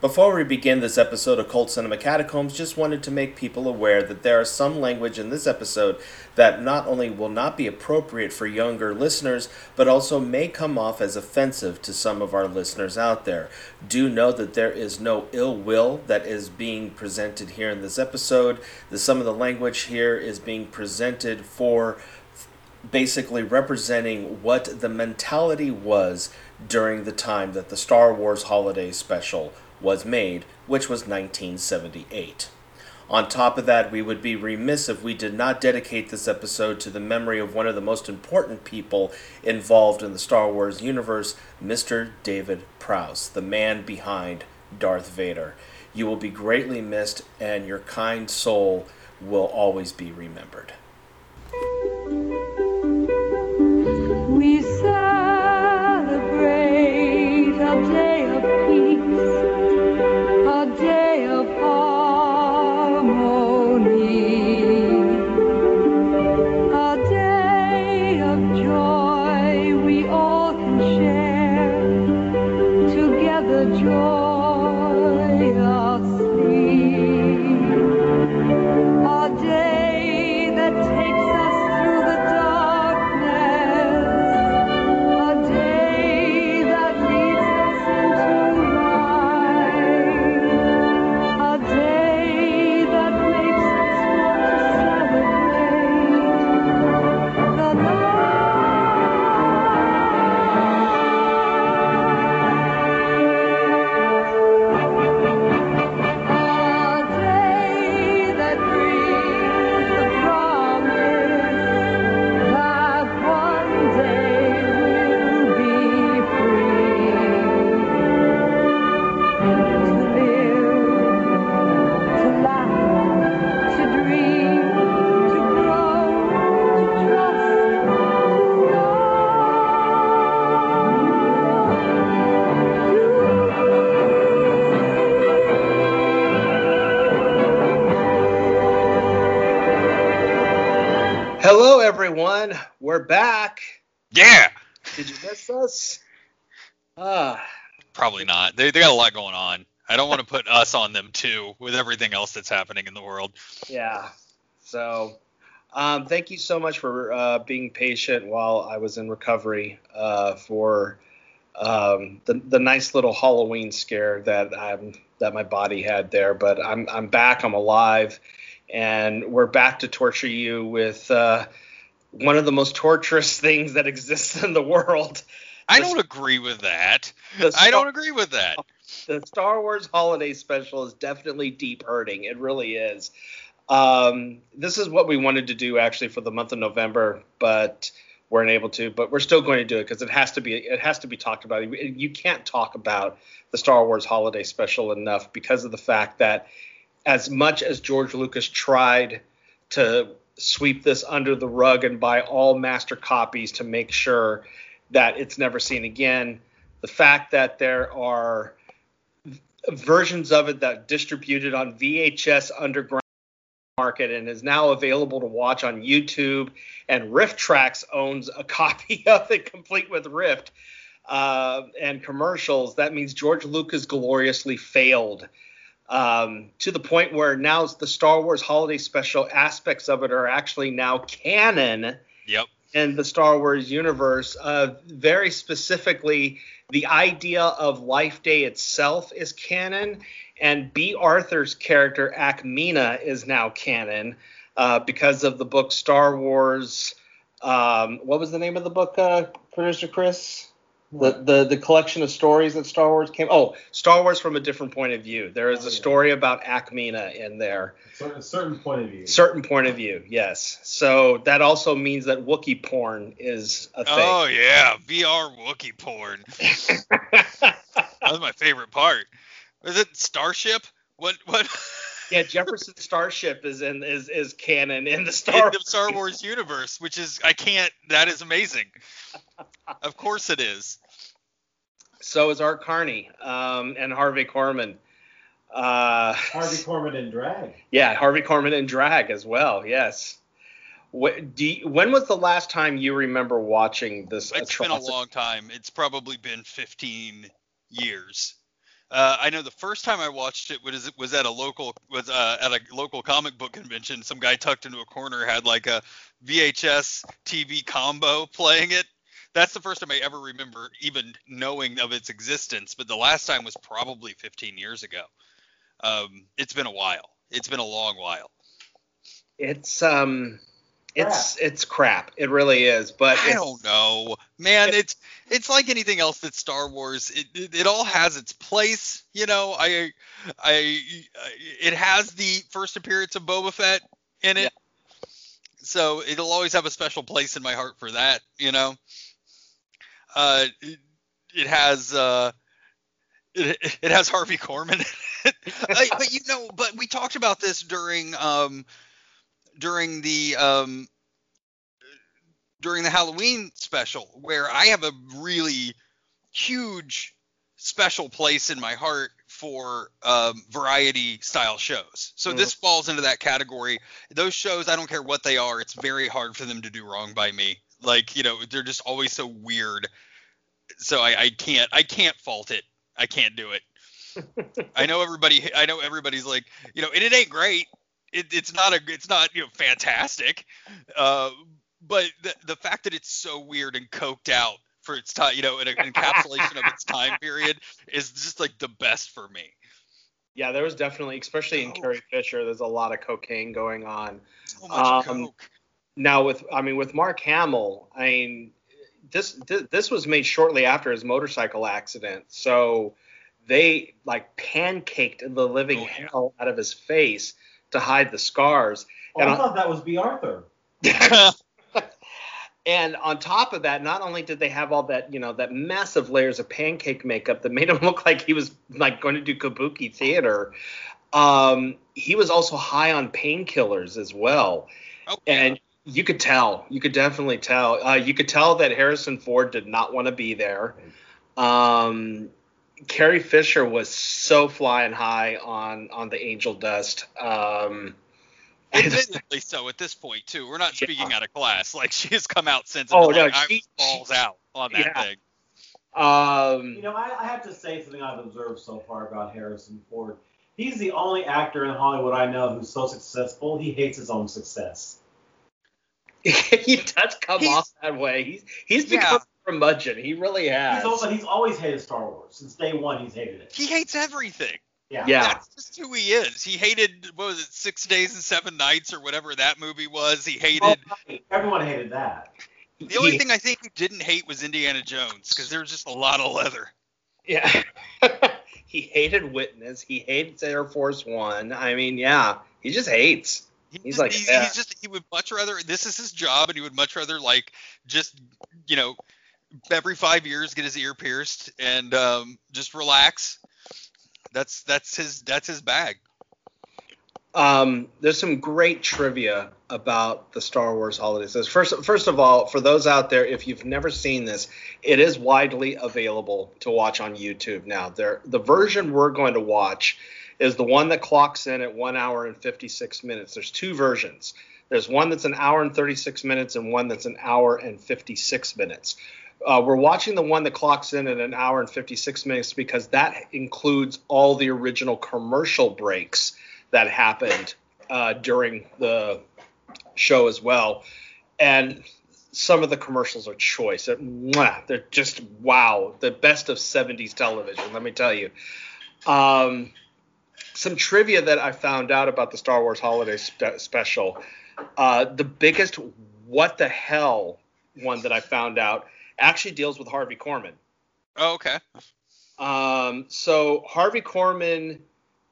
Before we begin this episode of Cult Cinema Catacombs, just wanted to make people aware that there are some language in this episode that not only will not be appropriate for younger listeners, but also may come off as offensive to some of our listeners out there. Do know that there is no ill will that is being presented here in this episode. The, some of the language here is being presented for basically representing what the mentality was during the time that the Star Wars Holiday Special was made, which was 1978. On top of that, we would be remiss if we did not dedicate this episode to the memory of one of the most important people involved in the Star Wars universe, Mr. David Prowse, the man behind Darth Vader. You will be greatly missed, and your kind soul will always be remembered. We We're back. Yeah. Did you miss us? Ah, Probably not. They, they got a lot going on. I don't want to put us on them too with everything else that's happening in the world. yeah. So, um, thank you so much for uh, being patient while I was in recovery uh, for um, the the nice little Halloween scare that I'm that my body had there. But I'm I'm back. I'm alive, and we're back to torture you with uh, one of the most torturous things that exists in the world. I don't agree with that. the I don't agree with that. the Star Wars Holiday Special is definitely deep hurting. It really is. Um, this is what we wanted to do actually for the month of November, but weren't able to. But we're still going to do it because it has to be it has to be talked about. You can't talk about the Star Wars Holiday Special enough because of the fact that as much as George Lucas tried to sweep this under the rug and buy all master copies to make sure that it's never seen again, the fact that there are versions of it that distributed on VHS underground market and is now available to watch on YouTube. And RiffTrax owns a copy of it, complete with Rift uh, and commercials. That means George Lucas gloriously failed. Um, to the point where now the Star Wars Holiday Special aspects of it are actually now canon Yep. in the Star Wars universe. Uh, very specifically, the idea of Life Day itself is canon, and Bea Arthur's character Ackmena is now canon uh, because of the book Star Wars. Um, what was the name of the book, uh, producer Chris? The, the the collection of stories that Star Wars came. Oh, Star Wars from a different point of view. There is Oh, a yeah. story about Ackmena in there Cer- a certain point of view. certain point of view yes so that also means that Wookiee porn is a thing Oh yeah, VR Wookiee porn. That was my favorite part. Is it Starship? What what yeah jefferson starship is in is is canon in the in the Star Wars universe, which is I can't that is amazing. Of course it is. so is art carney um and harvey korman uh Harvey Korman in drag. yeah harvey korman in drag as well yes what, do you, when was the last time you remember watching this It's been a long time. It's probably been 15 years. Uh, I know the first time I watched it was was at a local was uh, at a local comic book convention. Some guy tucked into a corner had like a VHS TV combo playing it. That's the first time I ever remember even knowing of its existence. But the last time was probably 15 years ago. Um, it's been a while. It's been a long while. It's um, it's it's crap. It really is. But I don't know, man. It's it's like anything else that's Star Wars. It, it it all has its place, you know. I I it has the first appearance of Boba Fett in it, so it'll always have a special place in my heart for that, you know. Uh, it, it has uh, it, it has Harvey Korman. in it. Uh, but you know, but we talked about this during um during the um during the Halloween special where I have a really huge special place in my heart for um, variety style shows. So this falls into that category. Those shows, I don't care what they are, it's very hard for them to do wrong by me. Like, you know, they're just always so weird. So I, I can't I can't fault it. I can't do it. I know everybody I know everybody's like, you know, and it ain't great. It, it's not a it's not, you know, fantastic. Uh, but the, the fact that it's so weird and coked out for its time, you know, an encapsulation of its time period is just like the best for me. yeah, there was definitely, especially in Coke. Carrie Fisher, there's a lot of cocaine going on. So much Um, coke. Now with I mean with Mark Hamill, I mean this this, this was made shortly after his motorcycle accident. So they like pancaked the living Oh, yeah. hell out of his face to hide the scars. Oh, And I I- thought that was Bea Arthur. And on top of that, not only did they have all that, you know, that massive layers of pancake makeup that made him look like he was like going to do kabuki theater, um, he was also high on painkillers as well. Oh, And you could tell, you could definitely tell. Uh, you could tell that Harrison Ford did not want to be there. Um, Carrie Fisher was so flying high on on the angel dust. Um, admittedly so at this point too. We're not Yeah. speaking out of class. Like she has come out since. Oh, and no, like, I she- balls she- out on that yeah. thing. um, You know, I, I have to say something I've observed so far about Harrison Ford. He's the only actor in Hollywood I know who's so successful he hates his own success. he does come He's- off that way. He's he's Yeah. become a curmudgeon. He really has. He's, also, he's always hated Star Wars since day one. He's hated it. He hates everything. Yeah. Yeah. That's just who he is. He hated what was it, Six Days and Seven Nights or whatever that movie was. He hated. Oh. Everyone hated that. the only he- thing I think he didn't hate was Indiana Jones because there was just a lot of leather. Yeah. he hated Witness. He hates Air Force One. I mean, yeah, he just hates. He He's like, he's, yeah. he's just he would much rather this is his job and he would much rather like just you know every five years get his ear pierced and um, just relax. That's that's his that's his bag. Um, there's some great trivia about the Star Wars holidays. So First, first of all, for those out there, if you've never seen this, it is widely available to watch on YouTube now. There, the version we're going to watch is the one that clocks in at one hour and 56 minutes. There's two versions. There's one that's an hour and 36 minutes, and one that's an hour and 56 minutes. Uh, we're watching the one that clocks in at an hour and 56 minutes because that includes all the original commercial breaks that happened uh, during the show as well. And some of the commercials are choice. They're, just wow, the best of 70s television, let me tell you. Um, some trivia that I found out about the Star Wars Holiday spe- Special. Uh, the biggest what the hell one that I found out actually deals with Harvey Korman. Oh, okay. Um, so Harvey Korman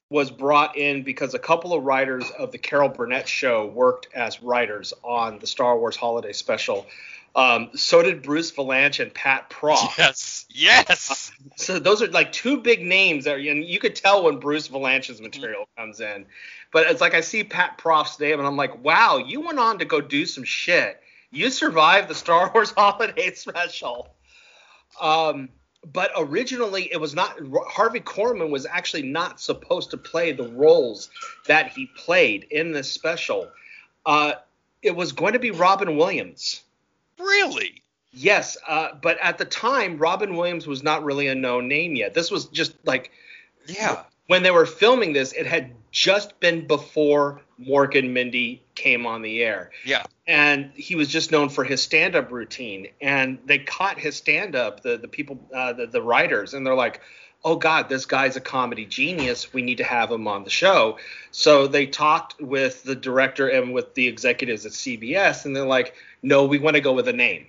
was brought in because a couple of writers of the Carol Burnett show worked as writers on the Star Wars Holiday Special. Um, so did Bruce Vilanch and Pat Proft. Yes. Yes. So those are like two big names, that, and you could tell when Bruce Vilanch's material comes in. But it's like I see Pat Proft's name, and I'm like, wow, you went on to go do some shit. You survived the Star Wars Holiday Special. Um, but originally, it was not. Harvey Korman was actually not supposed to play the roles that he played in this special. Uh, it was going to be Robin Williams. Really? Yes, uh, but at the time, Robin Williams was not really a known name yet. This was just like Yeah. when they were filming this, it had just been before Mork and Mindy came on the air. Yeah. And he was just known for his stand-up routine. And they caught his stand-up, the the people, uh, the the writers, and they're like, "Oh God, this guy's a comedy genius. We need to have him on the show." So they talked with the director and with the executives at CBS, and they're like, "No, we want to go with a name."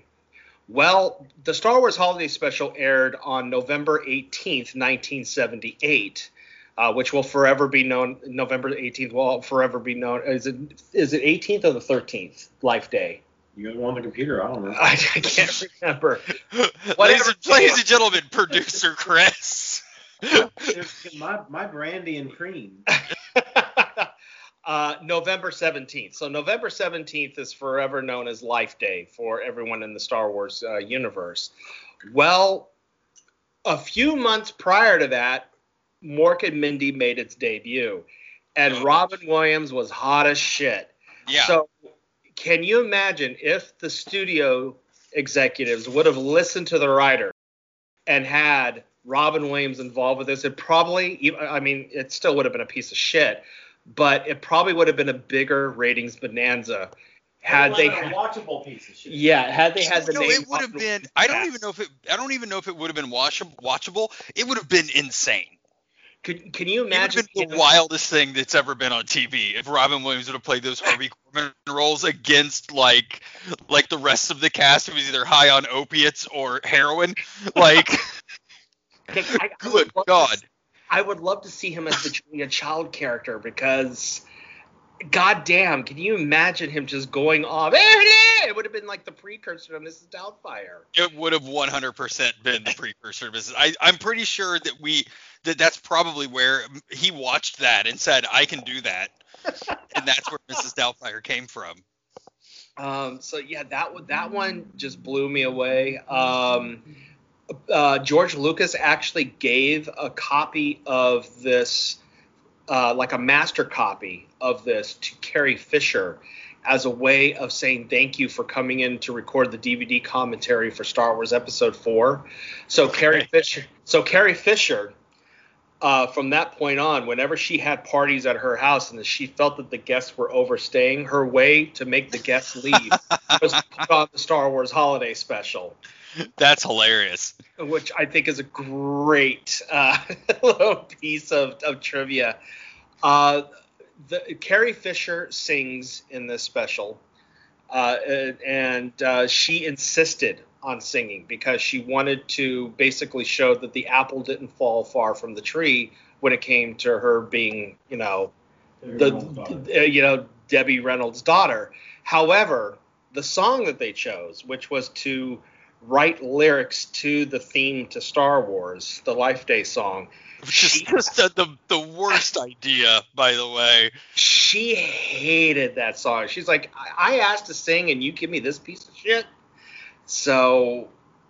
Well, the Star Wars Holiday Special aired on November 18th, 1978, uh, which will forever be known. November 18th will forever be known. Is it is it 18th or the 13th? Life Day. You go on the computer. I don't know. I, I can't remember. ladies, and, ladies and gentlemen, producer Chris. It's my my brandy and cream. uh, November 17th. So November 17th is forever known as Life Day for everyone in the Star Wars uh, universe. Well, a few months prior to that, Mork and Mindy made its debut, and Oh. Robin Williams was hot as shit. Yeah. So, can you imagine if the studio executives would have listened to the writer and had Robin Williams involved with this? It probably, I mean, it still would have been a piece of shit, but it probably would have been a bigger ratings bonanza had they. a Had, watchable piece of shit. yeah, had they had the no, name. it would have been. I don't even know if it. I don't even know if it would have been watch, watchable. It would have been insane. Could, can you It would have imagine? been the wildest thing that's ever been on TV if Robin Williams would have played those Harvey Korman roles against like like the rest of the cast who was either high on opiates or heroin. Like, I, I good would love to God. I would love to see him as the Julia Child character because, god damn, can you imagine him just going off? There it is! It would have been like the precursor to Mrs. Doubtfire. it would have 100% been the precursor to Mrs. I, I'm pretty sure that we that that's probably where he watched that and said, "I can do that," and that's where Mrs. Doubtfire came from. Um, so yeah, that one- that one just blew me away. Um, uh, George Lucas actually gave a copy of this, uh, like a master copy of this, to Carrie Fisher as a way of saying thank you for coming in to record the DVD commentary for Star Wars Episode Four. So Carrie Fisher, so Carrie Fisher. Uh, from that point on, whenever she had parties at her house and she felt that the guests were overstaying, her way to make the guests leave was to put on the Star Wars Holiday Special, That's hilarious. which I think is a great uh, little piece of, of trivia. Uh, the, Carrie Fisher sings in this special, uh, and uh, she insisted on singing because she wanted to basically show that the apple didn't fall far from the tree when it came to her being, you know, the uh, you know Debbie Reynolds' daughter. However, the song that they chose, which was to write lyrics to the theme to Star Wars, the Life Day song, Which is She- just the, the the worst idea, by the way. she hated that song. She's like, I, I asked to sing and you give me this piece of shit. So,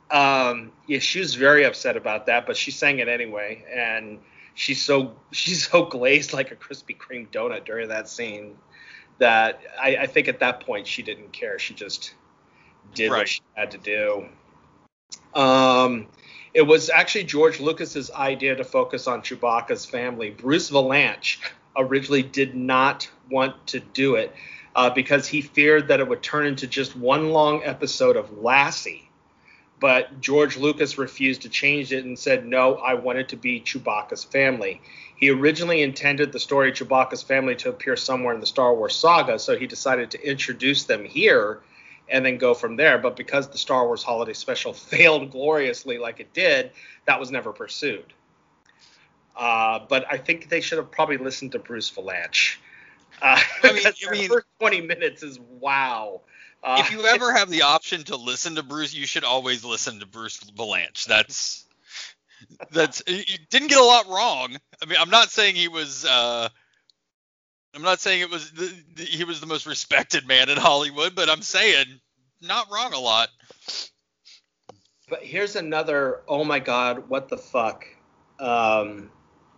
um, yeah, she was very upset about that, but she sang it anyway, and she's so she's so glazed like a Krispy Kreme donut during that scene that I, I think at that point she didn't care. She just did Right. what she had to do. Um, it was actually George Lucas's idea to focus on Chewbacca's family. Bruce Vilanch originally did not want to do it uh, because he feared that it would turn into just one long episode of Lassie. But George Lucas refused to change it and said, no, I want it to be Chewbacca's family. He originally intended the story Chewbacca's family to appear somewhere in the Star Wars saga, so he decided to introduce them here and then go from there. But because the Star Wars Holiday Special failed gloriously like it did, that was never pursued. Uh, but I think they should have probably listened to Bruce Vilanch. Uh, I mean- I mean- first 20 minutes is wow. Uh, if you ever have the option to listen to Bruce, you should always listen to Bruce Vilanch. That's that's you didn't get a lot wrong. I mean, I'm not saying he was. Uh, I'm not saying it was the, the, he was the most respected man in Hollywood, but I'm saying not wrong a lot. But here's another oh my god, what the fuck um,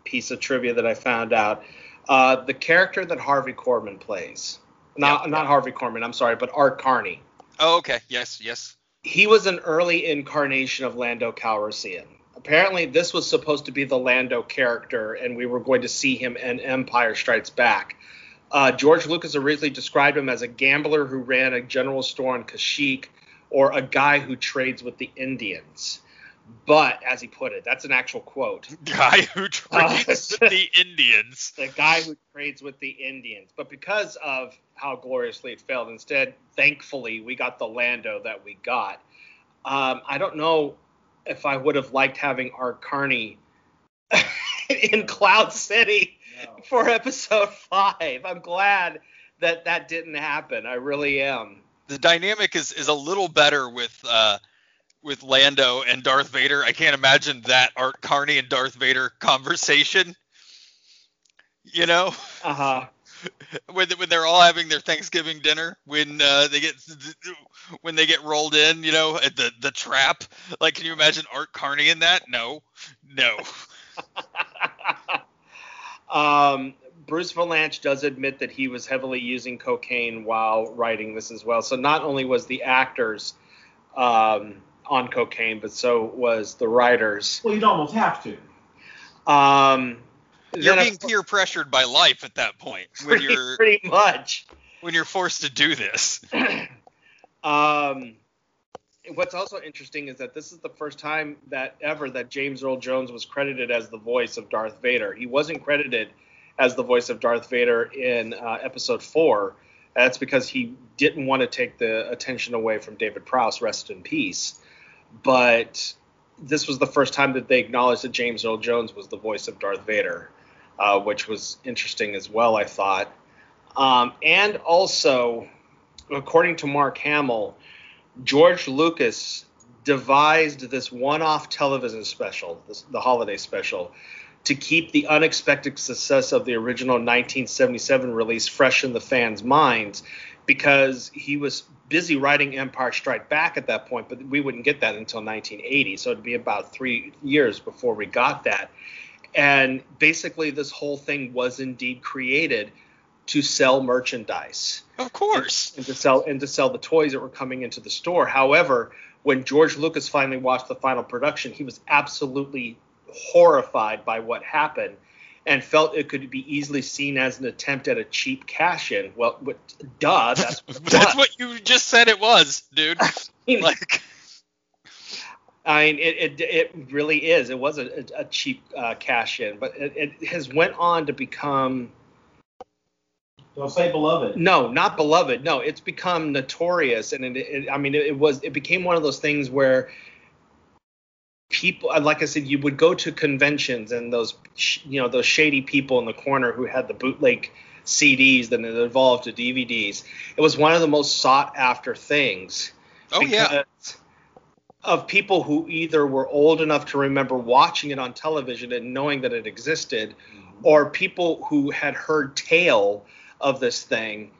piece of trivia that I found out. Uh, the character that Harvey Korman plays, not not Harvey Korman, I'm sorry, but Art Carney. Oh, okay. Yes. Yes. He was an early incarnation of Lando Calrissian. Apparently this was supposed to be the Lando character, and we were going to see him in Empire Strikes Back. Uh, George Lucas originally described him as a gambler who ran a general store in Kashyyyk, or a guy who trades with the Indians. But as he put it, that's an actual quote. Guy who trades with the Indians. The guy who trades with the Indians. But because of how gloriously it failed, instead, thankfully, we got the Lando that we got. Um, I don't know if I would have liked having Art Carney in Cloud City No. for episode five. I'm glad that that didn't happen. I really am. The dynamic is is a little better with uh with Lando and Darth Vader. I can't imagine that Art Carney and Darth Vader conversation. You know, Uh huh. when when they're all having their Thanksgiving dinner, when uh, they get when they get rolled in, you know, at the the trap. Like, can you imagine Art Carney in that? No, no. um, Bruce Vilanch does admit that he was heavily using cocaine while writing this as well. So not only was the actors um, on cocaine, but so was the writers. Well, you'd almost have to. Um, You're being peer pressured by life at that point when pretty, you're pretty much. when you're forced to do this. um, what's also interesting is that this is the first time that ever that James Earl Jones was credited as the voice of Darth Vader. He wasn't credited as the voice of Darth Vader in uh, Episode Four. That's because he didn't want to take the attention away from David Prowse, rest in peace. But this was the first time that they acknowledged that James Earl Jones was the voice of Darth Vader, uh, which was interesting as well, I thought. Um, and also, according to Mark Hamill, George Lucas devised this one-off television special, this, the holiday special, to keep the unexpected success of the original 1977 release fresh in the fans' minds, because he was busy writing Empire Strike Back at that point, but we wouldn't get that until 1980, so it'd be about three years before we got that. And basically, this whole thing was indeed created to sell merchandise Of course. and to sell and to sell the toys that were coming into the store. However, when George Lucas finally watched the final production, he was absolutely horrified by what happened and felt it could be easily seen as an attempt at a cheap cash in. Well, what, duh, that's what That's what you just said it was, dude. Like, I mean, it, it, it really is. It was a, a cheap uh, cash in, but it, it has went on to become Don't say beloved. No, not beloved. No, it's become notorious, and it, it, I mean, it, it was it became one of those things where people, like I said, you would go to conventions and those, sh- you know, those shady people in the corner who had the bootleg CDs that had evolved to DVDs. It was one of the most sought after things. oh yeah. Of people who either were old enough to remember watching it on television and knowing that it existed, mm-hmm. or people who had heard tale of this thing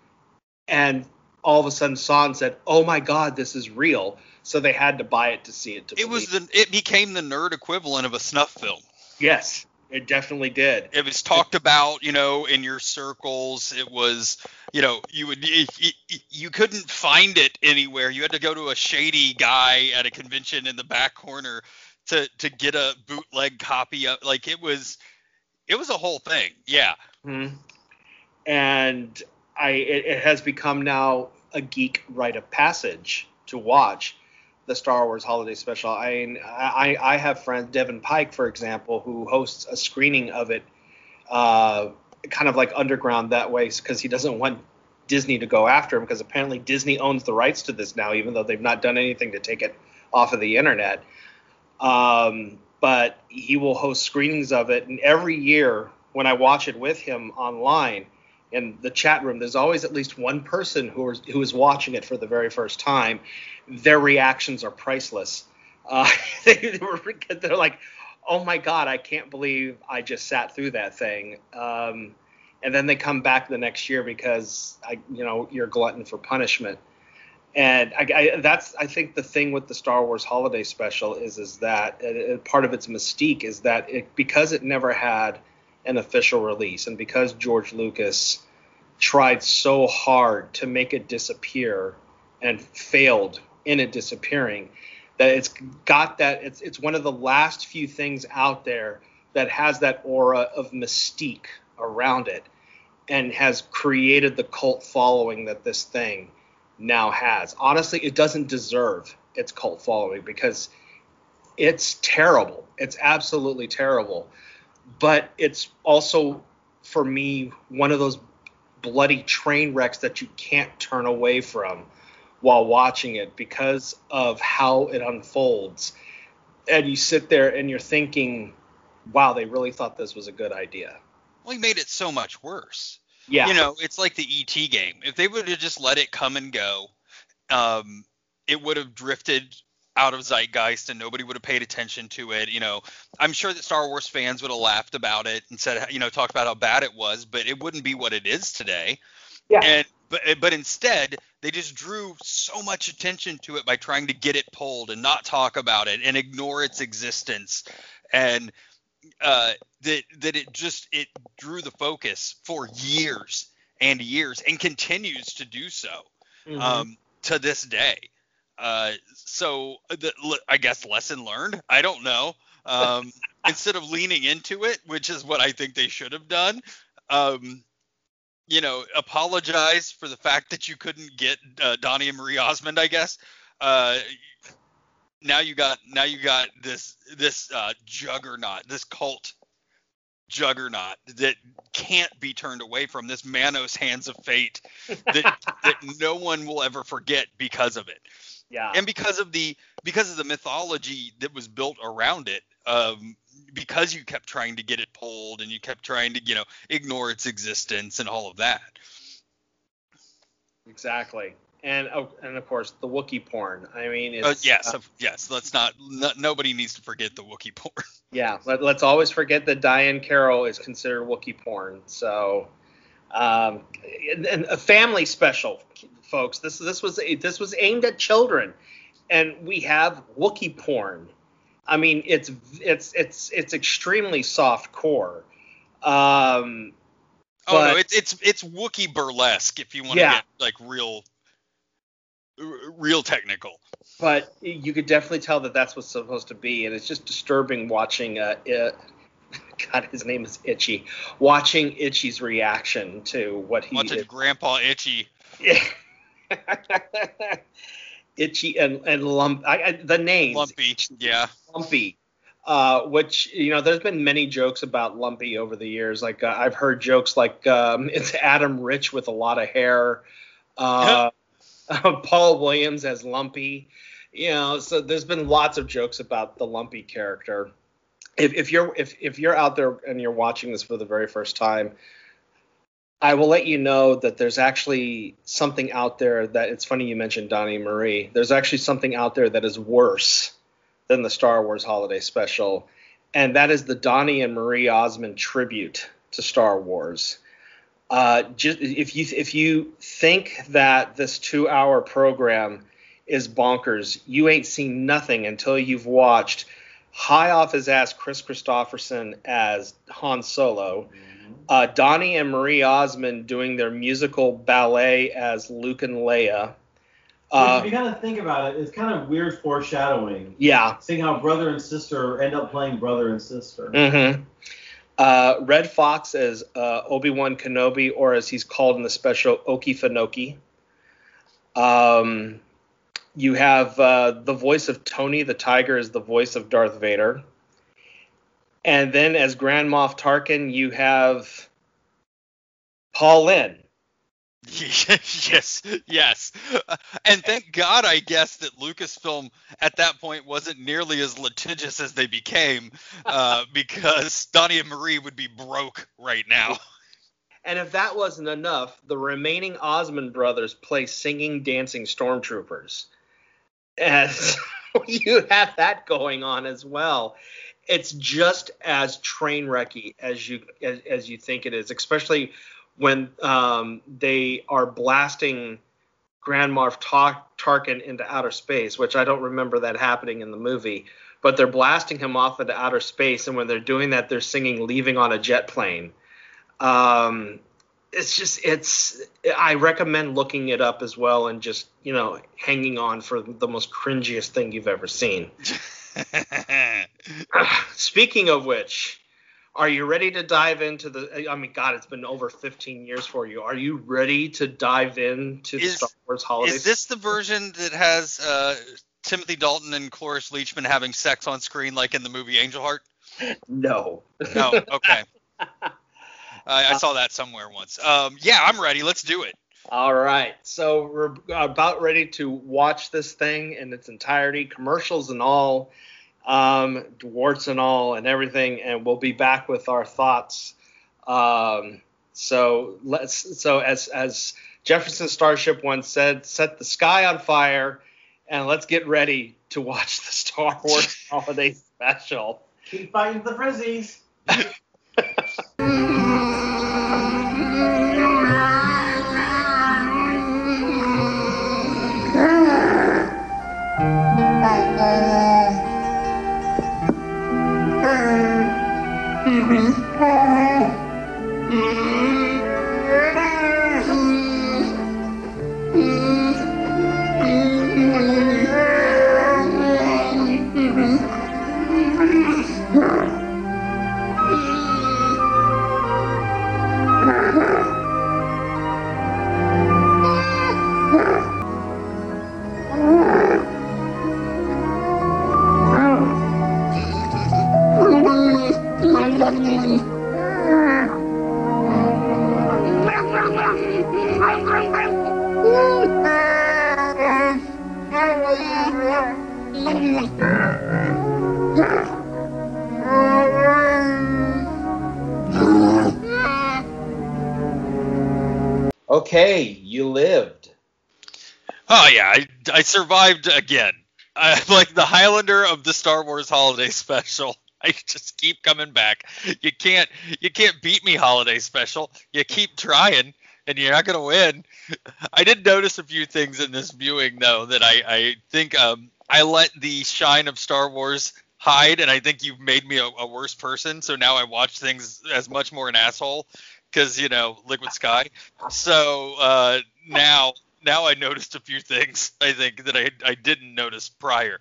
and all of a sudden saw and said, "Oh my God, this is real!" So they had to buy it to see it. To It was the it became the nerd equivalent of a snuff film. yes, it definitely did. It was talked about, you know, in your circles. It was, you know, you would you, you couldn't find it anywhere. You had to go to a shady guy at a convention in the back corner to to get a bootleg copy of. Like it was, it was a whole thing. Yeah. Mhm. And I, it, it has become now a geek rite of passage to watch the Star Wars Holiday Special. I I, I have friends, Devin Pike, for example, who hosts a screening of it, uh, kind of like underground that way, because he doesn't want Disney to go after him, because apparently Disney owns the rights to this now, even though they've not done anything to take it off of the internet. Um, but he will host screenings of it, and every year when I watch it with him online in the chat room, there's always at least one person who is who is watching it for the very first time. Their reactions are priceless. Uh, they, they're like, "Oh my God, I can't believe I just sat through that thing." Um, and then they come back the next year because I, you know, you're glutton for punishment. And I, I, that's I think the thing with the Star Wars Holiday Special is is that uh, part of its mystique is that it because it never had an official release and because George Lucas tried so hard to make it disappear and failed in it disappearing that it's got that it's it's one of the last few things out there that has that aura of mystique around it and has created the cult following that this thing now has. Honestly, it doesn't deserve its cult following because it's terrible. It's absolutely terrible. But it's also for me one of those bloody train wrecks that you can't turn away from while watching it because of how it unfolds. And you sit there and you're thinking, wow, they really thought this was a good idea. Well, he made it so much worse. Yeah. You know, it's like the ET game. If they would have just let it come and go, um, it would have drifted out of zeitgeist and nobody would have paid attention to it. You know, I'm sure that Star Wars fans would have laughed about it and said, you know, talked about how bad it was, but it wouldn't be what it is today. Yeah. And but but instead they just drew so much attention to it by trying to get it pulled and not talk about it and ignore its existence and uh, that that it just it drew the focus for years and years and continues to do so Mhm. um, to this day. Uh, so the, l- I guess lesson learned. I don't know. Um, instead of leaning into it, which is what I think they should have done, um, you know, apologize for the fact that you couldn't get uh, Donny and Marie Osmond. I guess. Uh, now you got now you got this this uh, juggernaut, this cult juggernaut that can't be turned away from this Manos hands of fate that that no one will ever forget because of it yeah. and because of the because of the mythology that was built around it um because you kept trying to get it pulled and you kept trying to you know ignore its existence and all of that Exactly. And oh, and of course the Wookiee porn. I mean, it's, uh, yes uh, of, yes let's not no, nobody needs to forget the Wookiee porn yeah. Let, let's always forget that Diahann Carroll is considered Wookiee porn. So, um, and a family special, folks. This this was this was aimed at children, and we have Wookiee porn. I mean, it's it's it's it's extremely soft core. Um, oh no But- it's it's it's Wookiee burlesque if you want to Yeah. get like real real technical but you could definitely tell that that's what's supposed to be, and it's just disturbing watching. Uh, it, God, his name is Itchy. Watching Itchy's reaction to what he watching Grandpa Itchy Itchy and and lump. I, I, the names Lumpy yeah Lumpy. Uh, which you know, there's been many jokes about Lumpy over the years. Like uh, I've heard jokes like um, it's Adam Rich with a lot of hair. Uh, Paul Williams as Lumpy. You know, so there's been lots of jokes about the Lumpy character. If, if you're if, if you're out there and you're watching this for the very first time, I will let you know that there's actually something out there that it's funny you mentioned Donny and Marie. There's actually something out there that is worse than the Star Wars Holiday Special, and that is the Donny and Marie Osmond tribute to Star Wars. Uh, just if you if you think that this two-hour program is bonkers, you ain't seen nothing until you've watched high off his ass Kris Kristofferson as Han Solo, uh, Donny and Marie Osmond doing their musical ballet as Luke and Leia. Which, Uh, if you kind of think about it, it's kind of weird foreshadowing. yeah, Seeing how brother and sister end up playing brother and sister. Mm-hmm. Uh, Redd Foxx as uh, Obi Wan Kenobi, or as he's called in the special, Okefenokee. Um, you have uh, the voice of Tony the Tiger is the voice of Darth Vader. And then as Grand Moff Tarkin, you have Paul Lynde. yes, yes. Uh, And thank God, I guess, that Lucasfilm at that point wasn't nearly as litigious as they became, uh, because Donny and Marie would be broke right now. And if that wasn't enough, the remaining Osmond brothers play singing, dancing stormtroopers. And so you have that going on as well. It's just as train wrecky as you as, as you think it is, especially when um, they are blasting Grand Moff Tar- Tarkin into outer space, which I don't remember that happening in the movie. But they're blasting him off into outer space, and when they're doing that, they're singing "Leaving on a Jet Plane." Um, it's just it's I recommend looking it up as well and just you know hanging on for the most cringiest thing you've ever seen. Speaking of which, are you ready to dive into the? I mean, God, it's been over 15 years for you. Are you ready to dive into the Is- Star Wars holiday? Is this the version that has uh, Timothy Dalton and Cloris Leachman having sex on screen like in the movie Angel Heart? no. No. Okay. I, I saw that somewhere once. Um, yeah, I'm ready. Let's do it. All right, so we're about ready to watch this thing in its entirety, commercials and all, um, warts and all, and everything, and we'll be back with our thoughts. Um, so let's. So as as Jefferson Starship once said, set the sky on fire, and let's get ready to watch the Star Wars Holiday Special. Keep fighting the frizzies. you lived. Oh yeah, I, I survived again. I'm like the Highlander of the Star Wars Holiday Special. I just keep coming back. You can't you can't beat me Holiday Special. You keep trying, and you're not gonna win. I did notice a few things in this viewing though that I I think um I let the shine of Star Wars hide, and I think you've made me a, a worse person. So now I watch things as much more an asshole because you know Liquid Sky. So uh, now now I noticed a few things I think that I I didn't notice prior.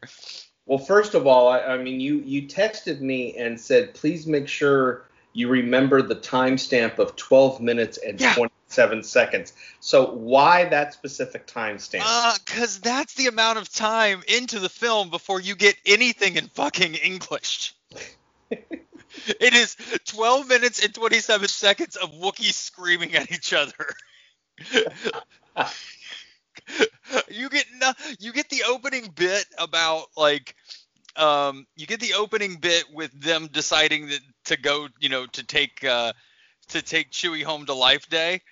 Well, first of all, I, I mean, you you texted me and said, please make sure you remember the timestamp of 12 minutes and Yeah. 27 seconds. So why that specific timestamp? Uh, cause that's the amount of time into the film before you get anything in fucking English. it is 12 minutes and 27 seconds of Wookiees screaming at each other. you get no, you get the opening bit about like um you get the opening bit with them deciding that to go you know to take uh to take Chewie home to Life Day,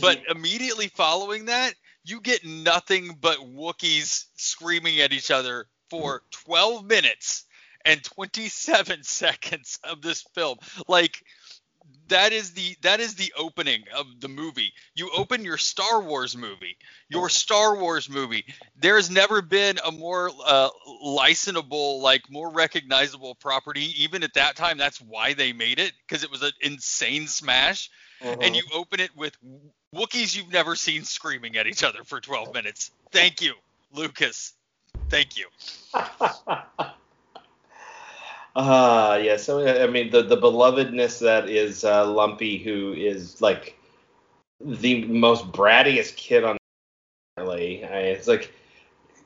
but immediately following that you get nothing but Wookiees screaming at each other for 12 minutes and 27 seconds of this film. Like that is the that is the opening of the movie. You open your Star Wars movie, your Star Wars movie. There has never been a more uh, licensable, like more recognizable property. Even at that time, that's why they made it because it was an insane smash. Mhm. And you open it with Wookiees you've never seen screaming at each other for 12 minutes. Thank you, Lucas. Thank you. Ah, yeah. So I mean, the the belovedness that is uh, Lumpy, who is like the most brattiest kid on really. It's like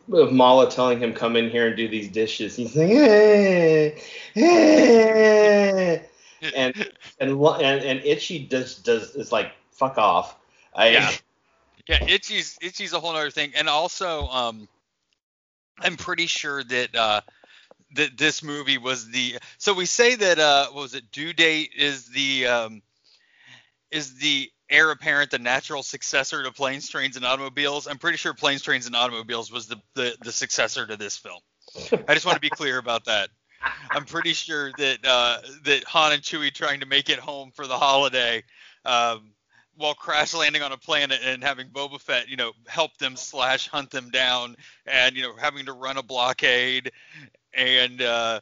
with Malla telling him come in here and do these dishes. He's like, eh, eh. and and and and Itchy does does is like fuck off. I Yeah. Yeah, Itchy's Itchy's a whole other thing, and also um, I'm pretty sure that uh, that this movie was the. So we say that uh, what was it? Due date is the um, is the heir apparent, the natural successor to Planes, Trains, and Automobiles. I'm pretty sure Planes, Trains, and Automobiles was the the, the successor to this film. I just want to be clear about that. I'm pretty sure that uh, that Han and Chewie trying to make it home for the holiday. Um, while crash landing on a planet and having Boba Fett, you know, help them slash hunt them down, and you know, having to run a blockade, and uh,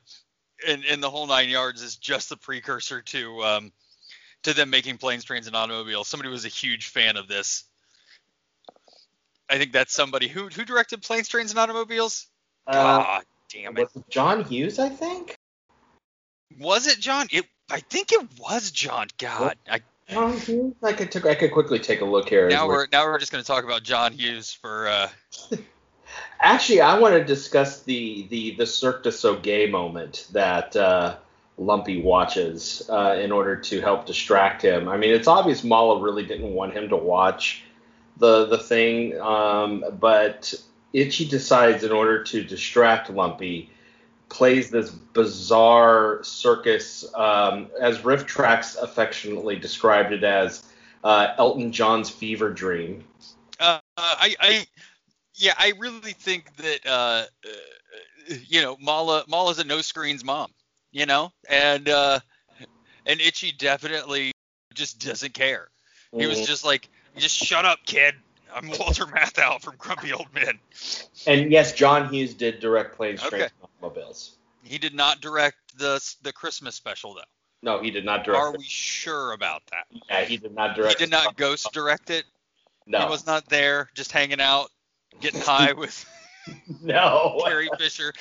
and and the whole nine yards is just the precursor to um, to them making planes, trains, and automobiles. Somebody was a huge fan of this. I think that's somebody who who directed planes, trains, and automobiles. Uh, God damn it! was it John Hughes, I think. Was it John? It I think it was John. God, I, John Hughes. I could took I could quickly take a look here. now we're- we're now we're just going to talk about John Hughes for. Uh, Actually, I want to discuss the the the Cirque du Soleil moment that uh, Lumpy watches uh, in order to help distract him. I mean, it's obvious Malla really didn't want him to watch the the thing, um, but Itchy decides in order to distract Lumpy, plays this bizarre circus, um, as RiffTrax affectionately described it as uh, Elton John's fever dream. uh, I, I, yeah, I really think that uh, uh, you know Malla Malla's a no screens mom, you know, and uh, and Itchy definitely just doesn't care. He was Mhm. just like, just shut up, kid. I'm Walter Matthau from Grumpy Old Men. And yes, John Hughes did direct Planes, Okay. Trains, Automobiles. He did not direct the the Christmas special though. No, he did not direct. Are it. we sure about that? Yeah, he did not direct. He did not ghost direct it. No, He was not there, just hanging out, getting high with no. Carrie Fisher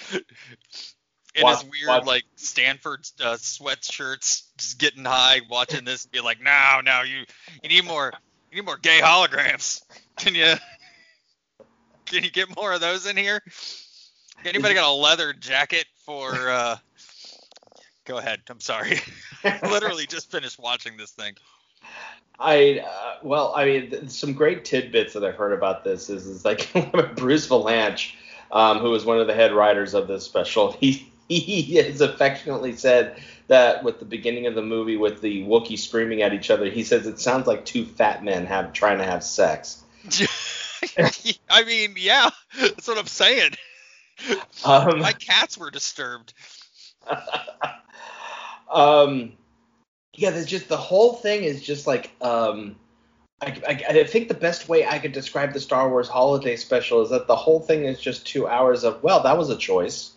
in Watch- his weird watch- like Stanford uh, sweatshirts, just getting high, watching this, and be like, "No, no, you you need more, you need more gay holograms. Can you can you get more of those in here? Anybody got a leather jacket for? uh Go ahead. I'm sorry. Literally just finished watching this thing. I uh, well, I mean, th- some great tidbits that I've heard about this is is like Bruce Vilanch, um, who was one of the head writers of this special. He he has affectionately said that with the beginning of the movie with the Wookiee screaming at each other, he says it sounds like two fat men have trying to have sex. I mean, yeah, that's what I'm saying. Um, My cats were disturbed. um, yeah, there's just the whole thing is just like um, I, I, I think the best way I could describe the Star Wars Holiday Special is that the whole thing is just two hours of well, that was a choice.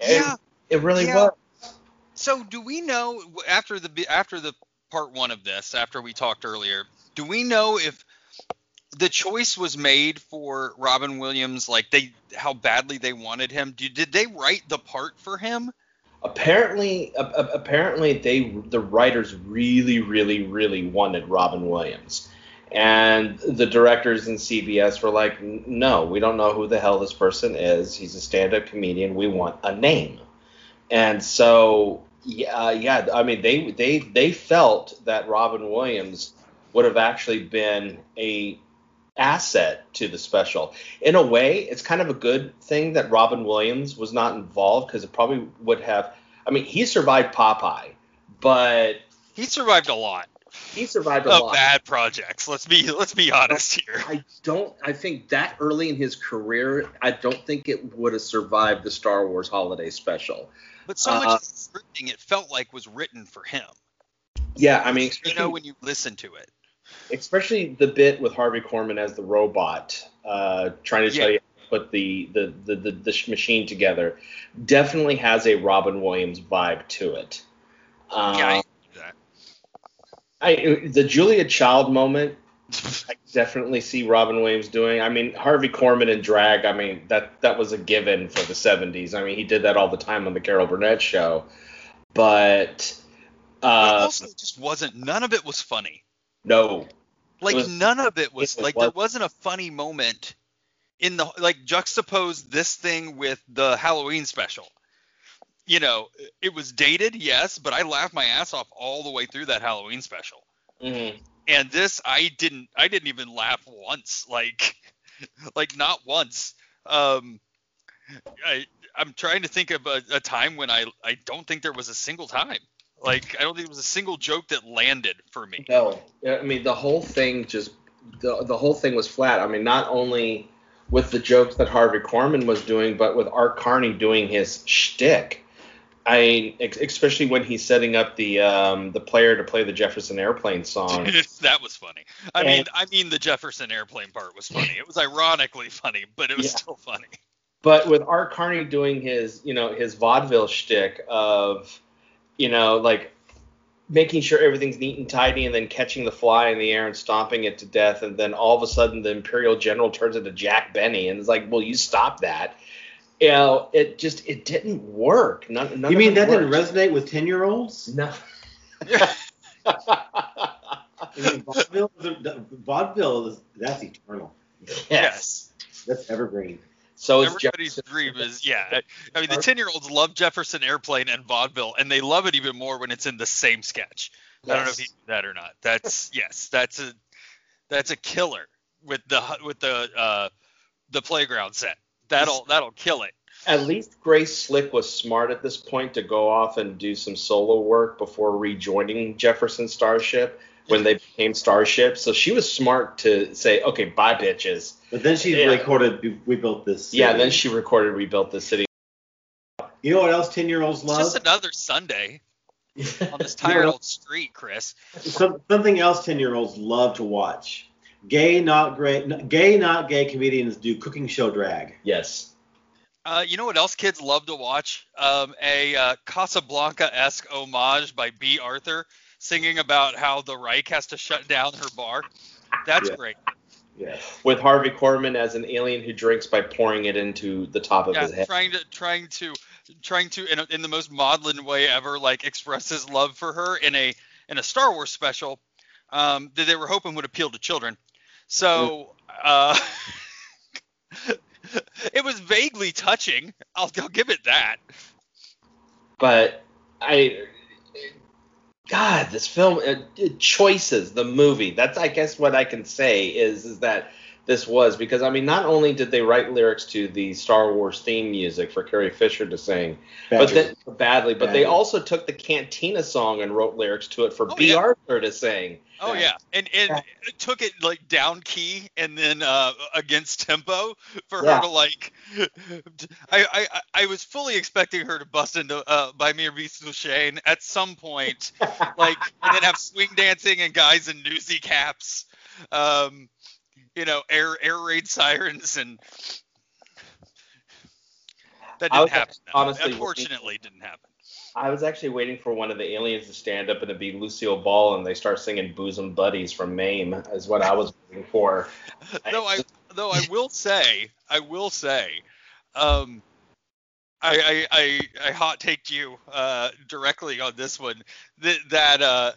Yeah. it really Yeah. was. So do we know after the after the part one of this, after we talked earlier, do we know if the choice was made for Robin Williams, like they how badly they wanted him? Did, did they write the part for him? Apparently, apparently they the writers really, really, really wanted Robin Williams, and the directors in CBS were like, "No, we don't know who the hell this person is. He's a stand-up comedian. We want a name." And so, yeah, uh, yeah. I mean, they they they felt that Robin Williams would have actually been a asset to the special. In a way, it's kind of a good thing that Robin Williams was not involved because it probably would have. I mean, he survived Popeye, but He survived a lot he survived a of lot. bad projects. Let's be let's be honest here. I don't. I think that early in his career, I don't think it would have survived the Star Wars Holiday Special. But so Uh, much of the scripting it felt like was written for him. Yeah, I mean, You know when you listen to it. Especially the bit with Harvey Korman as the robot, uh, trying to tell you how to put the the, the the the machine together, definitely has a Robin Williams vibe to it. Uh, yeah, I that. I the Julia Child moment, I definitely see Robin Williams doing. I mean, Harvey Korman in drag. I mean, that that was a given for the '70s. I mean, he did that all the time on the Carol Burnett show. But uh, also, it just wasn't. None of it was funny. no, Like was- none of it was it like was- there wasn't a funny moment in the like juxtapose this thing with the Halloween special. You know, it was dated, yes, but I laughed my ass off all the way through that Halloween special. mhm. And this I didn't I didn't even laugh once. Like like not once. Um I I'm trying to think of a, a time when I I don't think there was a single time. Like I don't think there was a single joke that landed for me. no. I mean, the whole thing just the the whole thing was flat. I mean, not only with the jokes that Harvey Korman was doing, but with Art Carney doing his shtick. I ex- especially when he's setting up the um, the player to play the Jefferson Airplane song. that was funny. I And- mean, I mean the Jefferson airplane part was funny. It was ironically funny, but it was Yeah. still funny. But with Art Carney doing his, you know, his vaudeville shtick of, you know, like making sure everything's neat and tidy, and then catching the fly in the air and stomping it to death, and then all of a sudden the Imperial General turns into Jack Benny, and it's like, well, you stop that. You know, it just it didn't work. None, none You mean it that didn't resonate with ten year olds? No. I mean, vaudeville, vaudeville that's eternal. yes. That's evergreen. So Everybody's Jefferson- dream is yeah. I mean, the ten year olds love Jefferson Airplane and vaudeville, and they love it even more when it's in the same sketch. I don't know if you knew that or not. That's yes, that's a that's a killer with the with the uh, the playground set. That'll that'll kill it. At least Grace Slick was smart at this point to go off and do some solo work before rejoining Jefferson Starship when they became Starship. So she was smart to say, okay, bye, bitches. But then she Yeah. recorded "We Built This." City. Yeah, then she recorded Rebuilt This City. You know what else ten year olds It's love? just another Sunday on this tired old street, Chris. Some, something else ten year olds love to watch. Gay, not great. Gay, not gay comedians do cooking show drag. yes. Uh, you know what else kids love to watch? Um, a uh, Casablanca-esque homage by Bea Arthur singing about how the Reich has to shut down her bar. That's Yeah. great. Yeah. With Harvey Korman as an alien who drinks by pouring it into the top of his Yeah, head. trying to trying to trying to in, a, in the most maudlin way ever, like express his love for her in a in a Star Wars special um, that they were hoping would appeal to children. So uh, it was vaguely touching. I'll, I'll give it that. but I, God, this film it choices the movie. That's I guess what I can say is is that this was because I mean not only did they write lyrics to the Star Wars theme music for Carrie Fisher to sing, but Badger. then badly, but they also took the Cantina song and wrote lyrics to it for Oh, Bea yeah. Arthur to sing. Oh Yeah. yeah, and and Yeah. it took it like down key and then uh, against tempo for Yeah. her to like. I, I I- I was fully expecting her to bust into uh, by me or Beast Shane at some point, like and then have swing dancing and guys in newsy caps, um, you know, air air raid sirens and. That didn't happen. honestly Unfortunately, it didn't happen. I was actually waiting for one of the aliens to stand up and it'd be Lucille Ball and they start singing "Bosom Buddies" from Mame is what I was waiting for. though I though I will say I will say, um, I I I, hot taked you uh, directly on this one that that uh,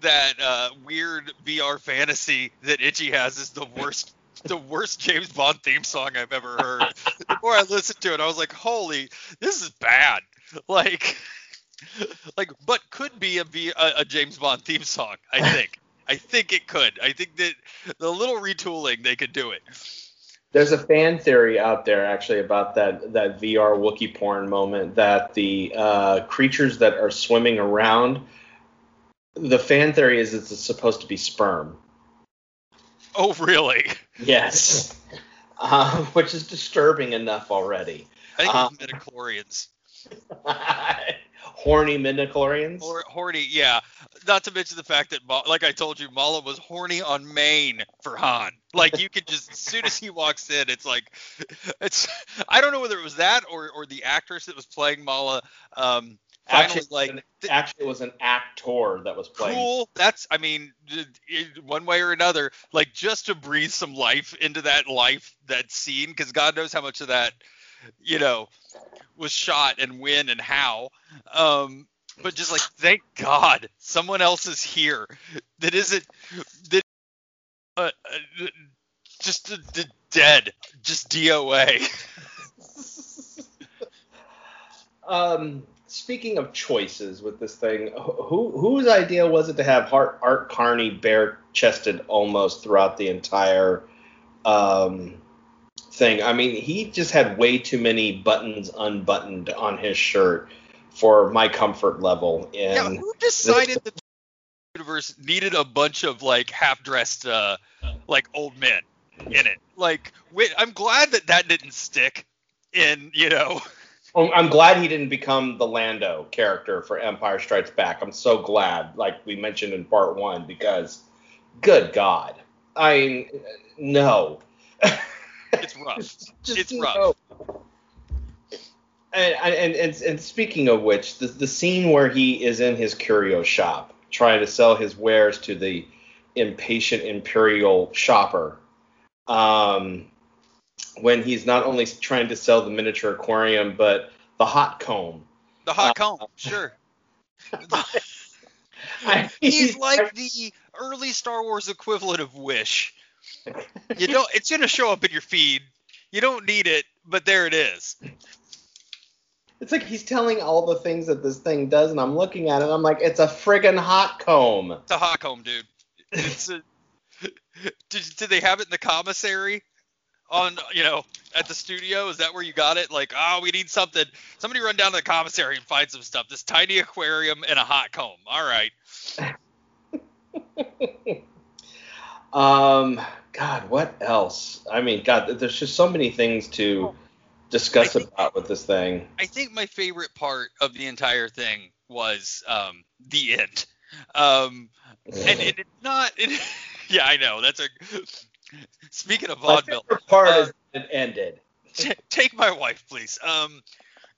that uh, weird VR fantasy that Itchy has is the worst. The worst James Bond theme song I've ever heard. the more I listened to it, I was like, "Holy, this is bad!" Like, like, but could be a, a James Bond theme song. I think. I think it could. I think that the little retooling they could do it. There's a fan theory out there actually about that that VR Wookiee porn moment that the uh, creatures that are swimming around. The fan theory is it's supposed to be sperm. Oh, really? Yes. um, which is disturbing enough already. I think Uh, it's midichlorians. Horny midichlorians. Or horny, yeah. Not to mention the fact that, like I told you, Malla was horny on main for Han. Like you could just, as soon as he walks in, it's like, it's. I don't know whether it was that or or the actress that was playing Malla. Um, finally, actually, like an- th- actually, it was an actor that was playing. cool. That's, I mean, one way or another, like just to breathe some life into that life, that scene, because God knows how much of that, you know, was shot and when and how. Um, but just like, thank God, someone else is here that isn't that, uh, uh, just dead, just DOA. Um, speaking of choices with this thing, who whose idea was it to have Art, Art Carney bare chested almost throughout the entire um, thing? I mean, he just had way too many buttons unbuttoned on his shirt for my comfort level. In Yeah, And who decided that the universe needed a bunch of like half-dressed, uh, like old men in it? Like, wait, I'm glad that that didn't stick in, you know. I'm- I'm glad he didn't become the Lando character for Empire Strikes Back. I'm so glad, like we mentioned in part one, because good God, I mean, no. It's rough. Just It's rough. And, and and and speaking of which, the the scene where he is in his curio shop trying to sell his wares to the impatient imperial shopper. Um, when he's not only trying to sell the miniature aquarium, but the hot comb. The hot Uh, comb, sure. I- He's like the early Star Wars equivalent of Wish. You don't. It's gonna show up in your feed. You don't need it, but there it is. It's like he's telling all the things that this thing does, and I'm looking at it. I'm like, it's a friggin' hot comb. It's a hot comb, dude. It's a, did, did they have it in the commissary? On you know at the studio? Is that where you got it? Like, oh, we need something. Somebody run down to the commissary and find some stuff. This tiny aquarium and a hot comb. All right. Um, God, what else? I mean, God, there's just so many things to discuss think- about with this thing. I think my favorite part of the entire thing was um, the end. Um, and, and it's not. It, yeah, I know. That's a. Speaking of My vaudeville, favorite part Uh, is it ended. t- take my wife, please. Um,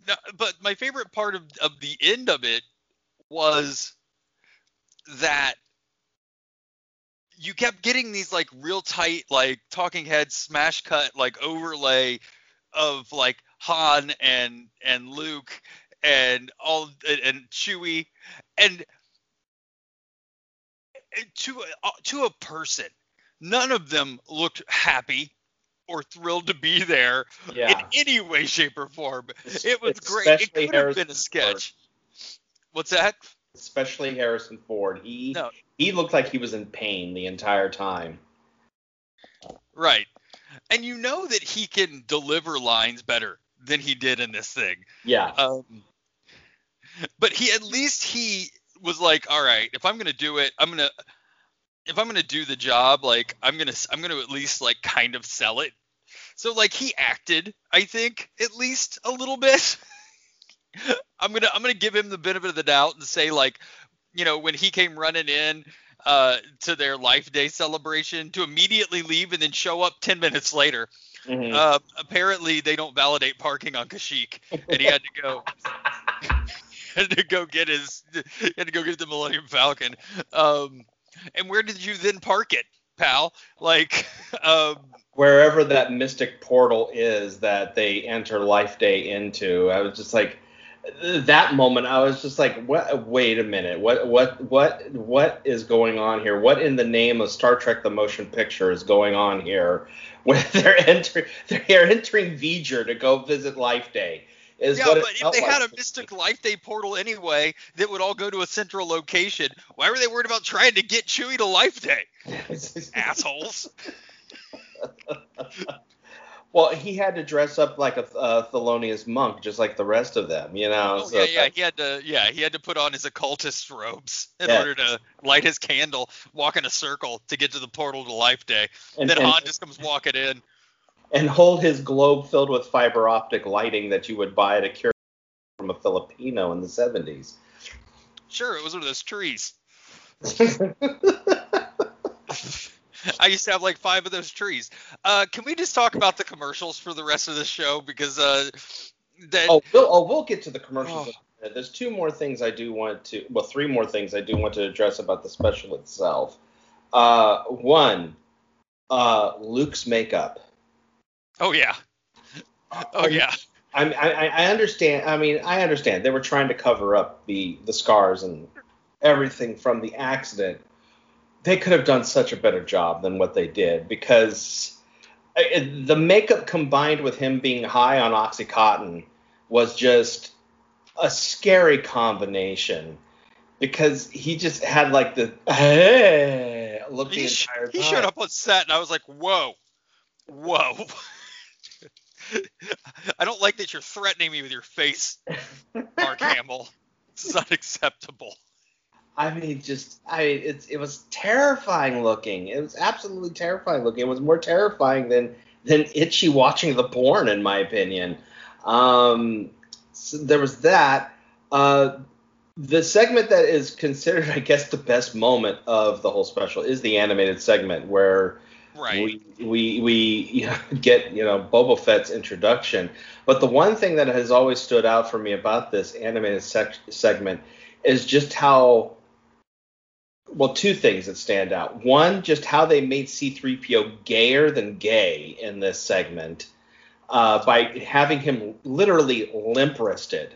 no, but my favorite part of, of the end of it was that you kept getting these like real tight like talking head smash cut like overlay of like Han and and Luke and all and Chewie. And to a, to a person none of them looked happy or thrilled to be there in any way shape or form. It was great. It could have been Harrison a sketch. What's that? Especially Harrison Ford. He no. he looked like he was in pain the entire time. Right. And you know that he can deliver lines better than he did in this thing. Yeah. Um, but he at least he was like, all right, if I'm gonna do it, I'm gonna if I'm gonna do the job, like I'm gonna I'm gonna at least like kind of sell it. So like he acted, I think, at least a little bit. I'm gonna I'm gonna give him the benefit of the doubt and say like, you know, when he came running in uh, to their Life Day celebration, to immediately leave and then show up 10 minutes later. Mhm. Uh, apparently, they don't validate parking on Kashyyyk, and he had to go. had to go get his. He had to go get the Millennium Falcon. Um, and where did you then park it, pal? Like, um, Wherever that mystic portal is that they enter Life Day into, I was just like, that moment, I was just like, what? Wait a minute, what? What? What? What is going on here? What in the name of Star Trek: The Motion Picture is going on here? Where they're entering, they're entering V'ger to go visit Life Day. Is yeah, but if they like. had a Mystic Life Day portal anyway, that would all go to a central location. Why were they worried about trying to get Chewie to Life Day? Assholes. well, he had to dress up like a uh, Thelonious monk, just like the rest of them, you know. Oh so yeah, yeah. that- He had to, yeah, he had to put on his occultist robes in Yeah. order to light his candle, walk in a circle to get to the portal to Life Day. and, then and, Han just comes walking in. and hold his globe filled with fiber optic lighting that you would buy at a cure from a Filipino in the 70s. Sure, it was one of those trees. I used to have like five of those trees. Uh, can we just talk about the commercials for the rest of the show because uh, that oh, we'll, oh, we'll get to the commercials. Oh. in a minute. There's two more things I do want to, well, three more things I do want to address about the special itself. Uh, one, uh, Luke's makeup. oh yeah, oh yeah, I, I I understand. I mean, I understand they were trying to cover up the the scars and everything from the accident. They could have done such a better job than what they did because the makeup combined with him being high on oxycontin was just a scary combination because he just had like the hey look the he, sh- he showed up on set and I was like, whoa, whoa. I don't like that you're threatening me with your face, Mark Hamill. This is unacceptable. I mean, just I it's it was terrifying looking. It was absolutely terrifying looking. It was more terrifying than than Itchy watching the porn, in my opinion. Um, so there was that. Uh, the segment that is considered, I guess, the best moment of the whole special is the animated segment where Right. we we we you know, get you know Boba Fett's introduction. But the one thing that has always stood out for me about this animated sec- segment is just how well, two things that stand out. One, just how they made C3PO gayer than gay in this segment uh, by having him literally limp wristed.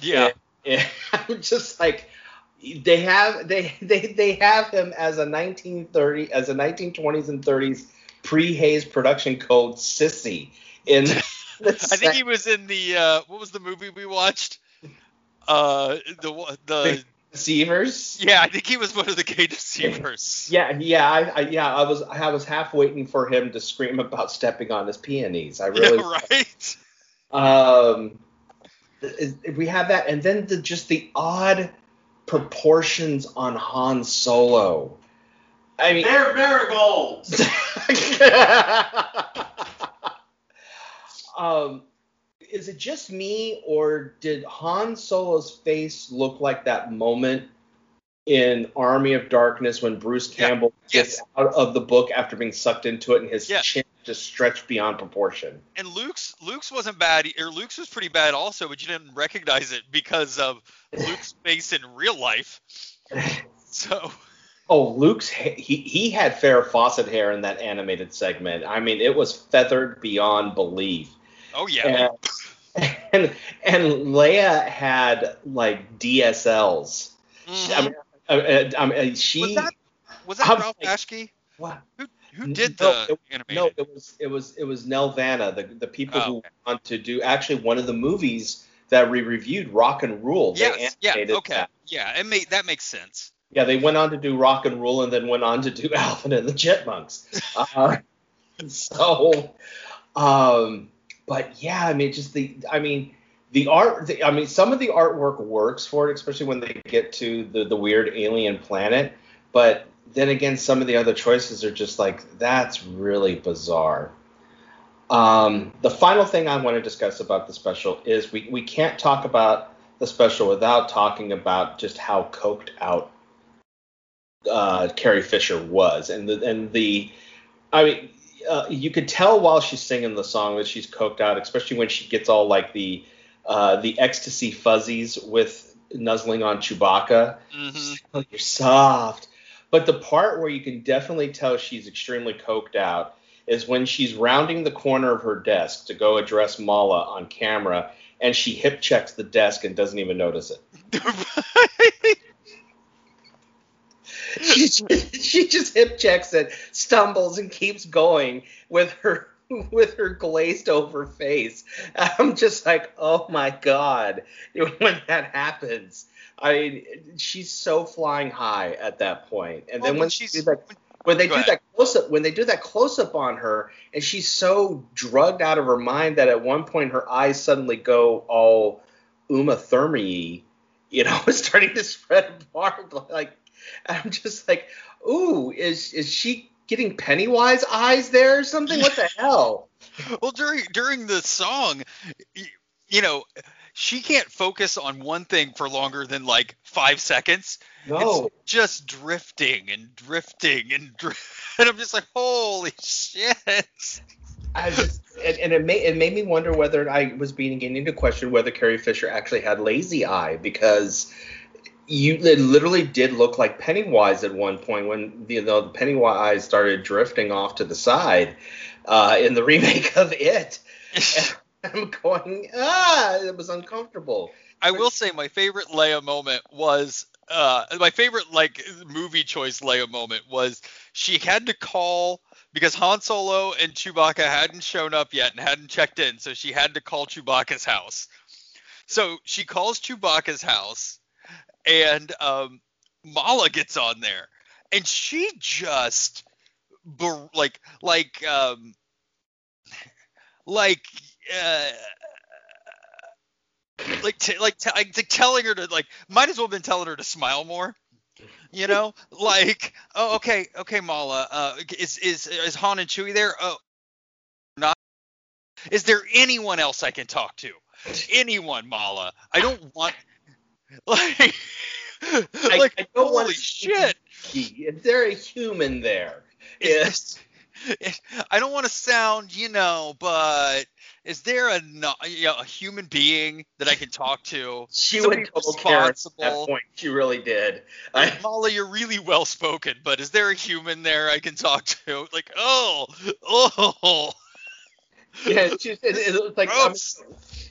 Yeah. I'm just like they have they they they have him as a 1930 as a 1920s and 30s pre Hays production code sissy in. I think he was in the uh, what was the movie we watched? Uh, the the deceivers. yeah, I think he was one of the gay deceivers. Yeah, yeah, I, I yeah, I was I was half waiting for him to scream about stepping on his peonies. I really Yeah, right. um we have that and then the just the odd proportions on Han Solo. I mean They're marigolds. um, is it just me, or did Han Solo's face look like that moment in Army of Darkness when Bruce Yeah. Campbell gets Yes. out of the book after being sucked into it and his Yeah. chin just stretched beyond proportion? And Luke's Luke's wasn't bad, or Luke's was pretty bad also, but you didn't recognize it because of Luke's face in real life. So Oh, Luke's he he had Farrah Fawcett hair in that animated segment. I mean, it was feathered beyond belief. oh yeah, And, and and Leia had like DSLs. Mhm. I mean, uh, I mean, she. was that was that Ralph like- Bakshi? What? Who who did No, the it- No, it was it was it was Nelvana, the the people Oh, who okay. want to do actually one of the movies that we reviewed, Rock and Rule. Yes, yeah, okay, that. yeah, it made that makes sense. Yeah, they went on to do Rock and Rule and then went on to do Alvin and the Chipmunks. Uh, so, um, but yeah, I mean, just the, I mean, the art, the, I mean, some of the artwork works for it, especially when they get to the the weird alien planet. But then again, some of the other choices are just like that's really bizarre. Um, the final thing I want to discuss about the special is we, we can't talk about the special without talking about just how coked out uh, Carrie Fisher was, and the and the, I mean, uh, you could tell while she's singing the song that she's coked out, especially when she gets all like the uh, the ecstasy fuzzies with nuzzling on Chewbacca. hmm Oh, you're soft. But the part where you can definitely tell she's extremely coked out is when she's rounding the corner of her desk to go address Malla on camera, and she hip checks the desk and doesn't even notice it. she just hip checks it, stumbles, and keeps going with her with her glazed over face. I'm just like, oh my god, when that happens. I mean, she's so flying high at that point. and Well, then when she's- she that when they Go do ahead. that close up when they do that close up on her, and she's so drugged out of her mind that at one point her eyes suddenly go all Uma Thurman you know, starting to spread apart. Like, I'm just like, ooh, is is she getting Pennywise eyes there or something? What the hell? well during during the song you know she can't focus on one thing for longer than like five seconds No. it's just drifting and drifting and dri- and i'm just like holy shit I just and, and it made it made me wonder whether I was beginning to question whether Carrie Fisher actually had lazy eye because you it literally did look like Pennywise at one point when you know the Pennywise started drifting off to the side uh, in the remake of It. I'm going ah, it was uncomfortable. i will say my favorite leia moment was uh my favorite like movie choice leia moment was she had to call because Han Solo and Chewbacca hadn't shown up yet and hadn't checked in, so she had to call Chewbacca's house. So she calls Chewbacca's house, and um, Malla gets on there, and she just ber- like like um like uh like t- like t- like t- telling her to like might as well have been telling her to smile more you know? Like oh okay okay malla uh is is is han and chewie there? Oh not. Is there anyone else i can talk to? Anyone malla? I don't want like like I don't holy shit Is there a human there? It's- I don't want to sound, you know, but is there a you know, a human being that I can talk to? She Somebody total Karen at that responsible. point. She really did. I, Molly, you're really well spoken, but is there a human there I can talk to? Like, oh, oh, yeah, she, it, it was like I.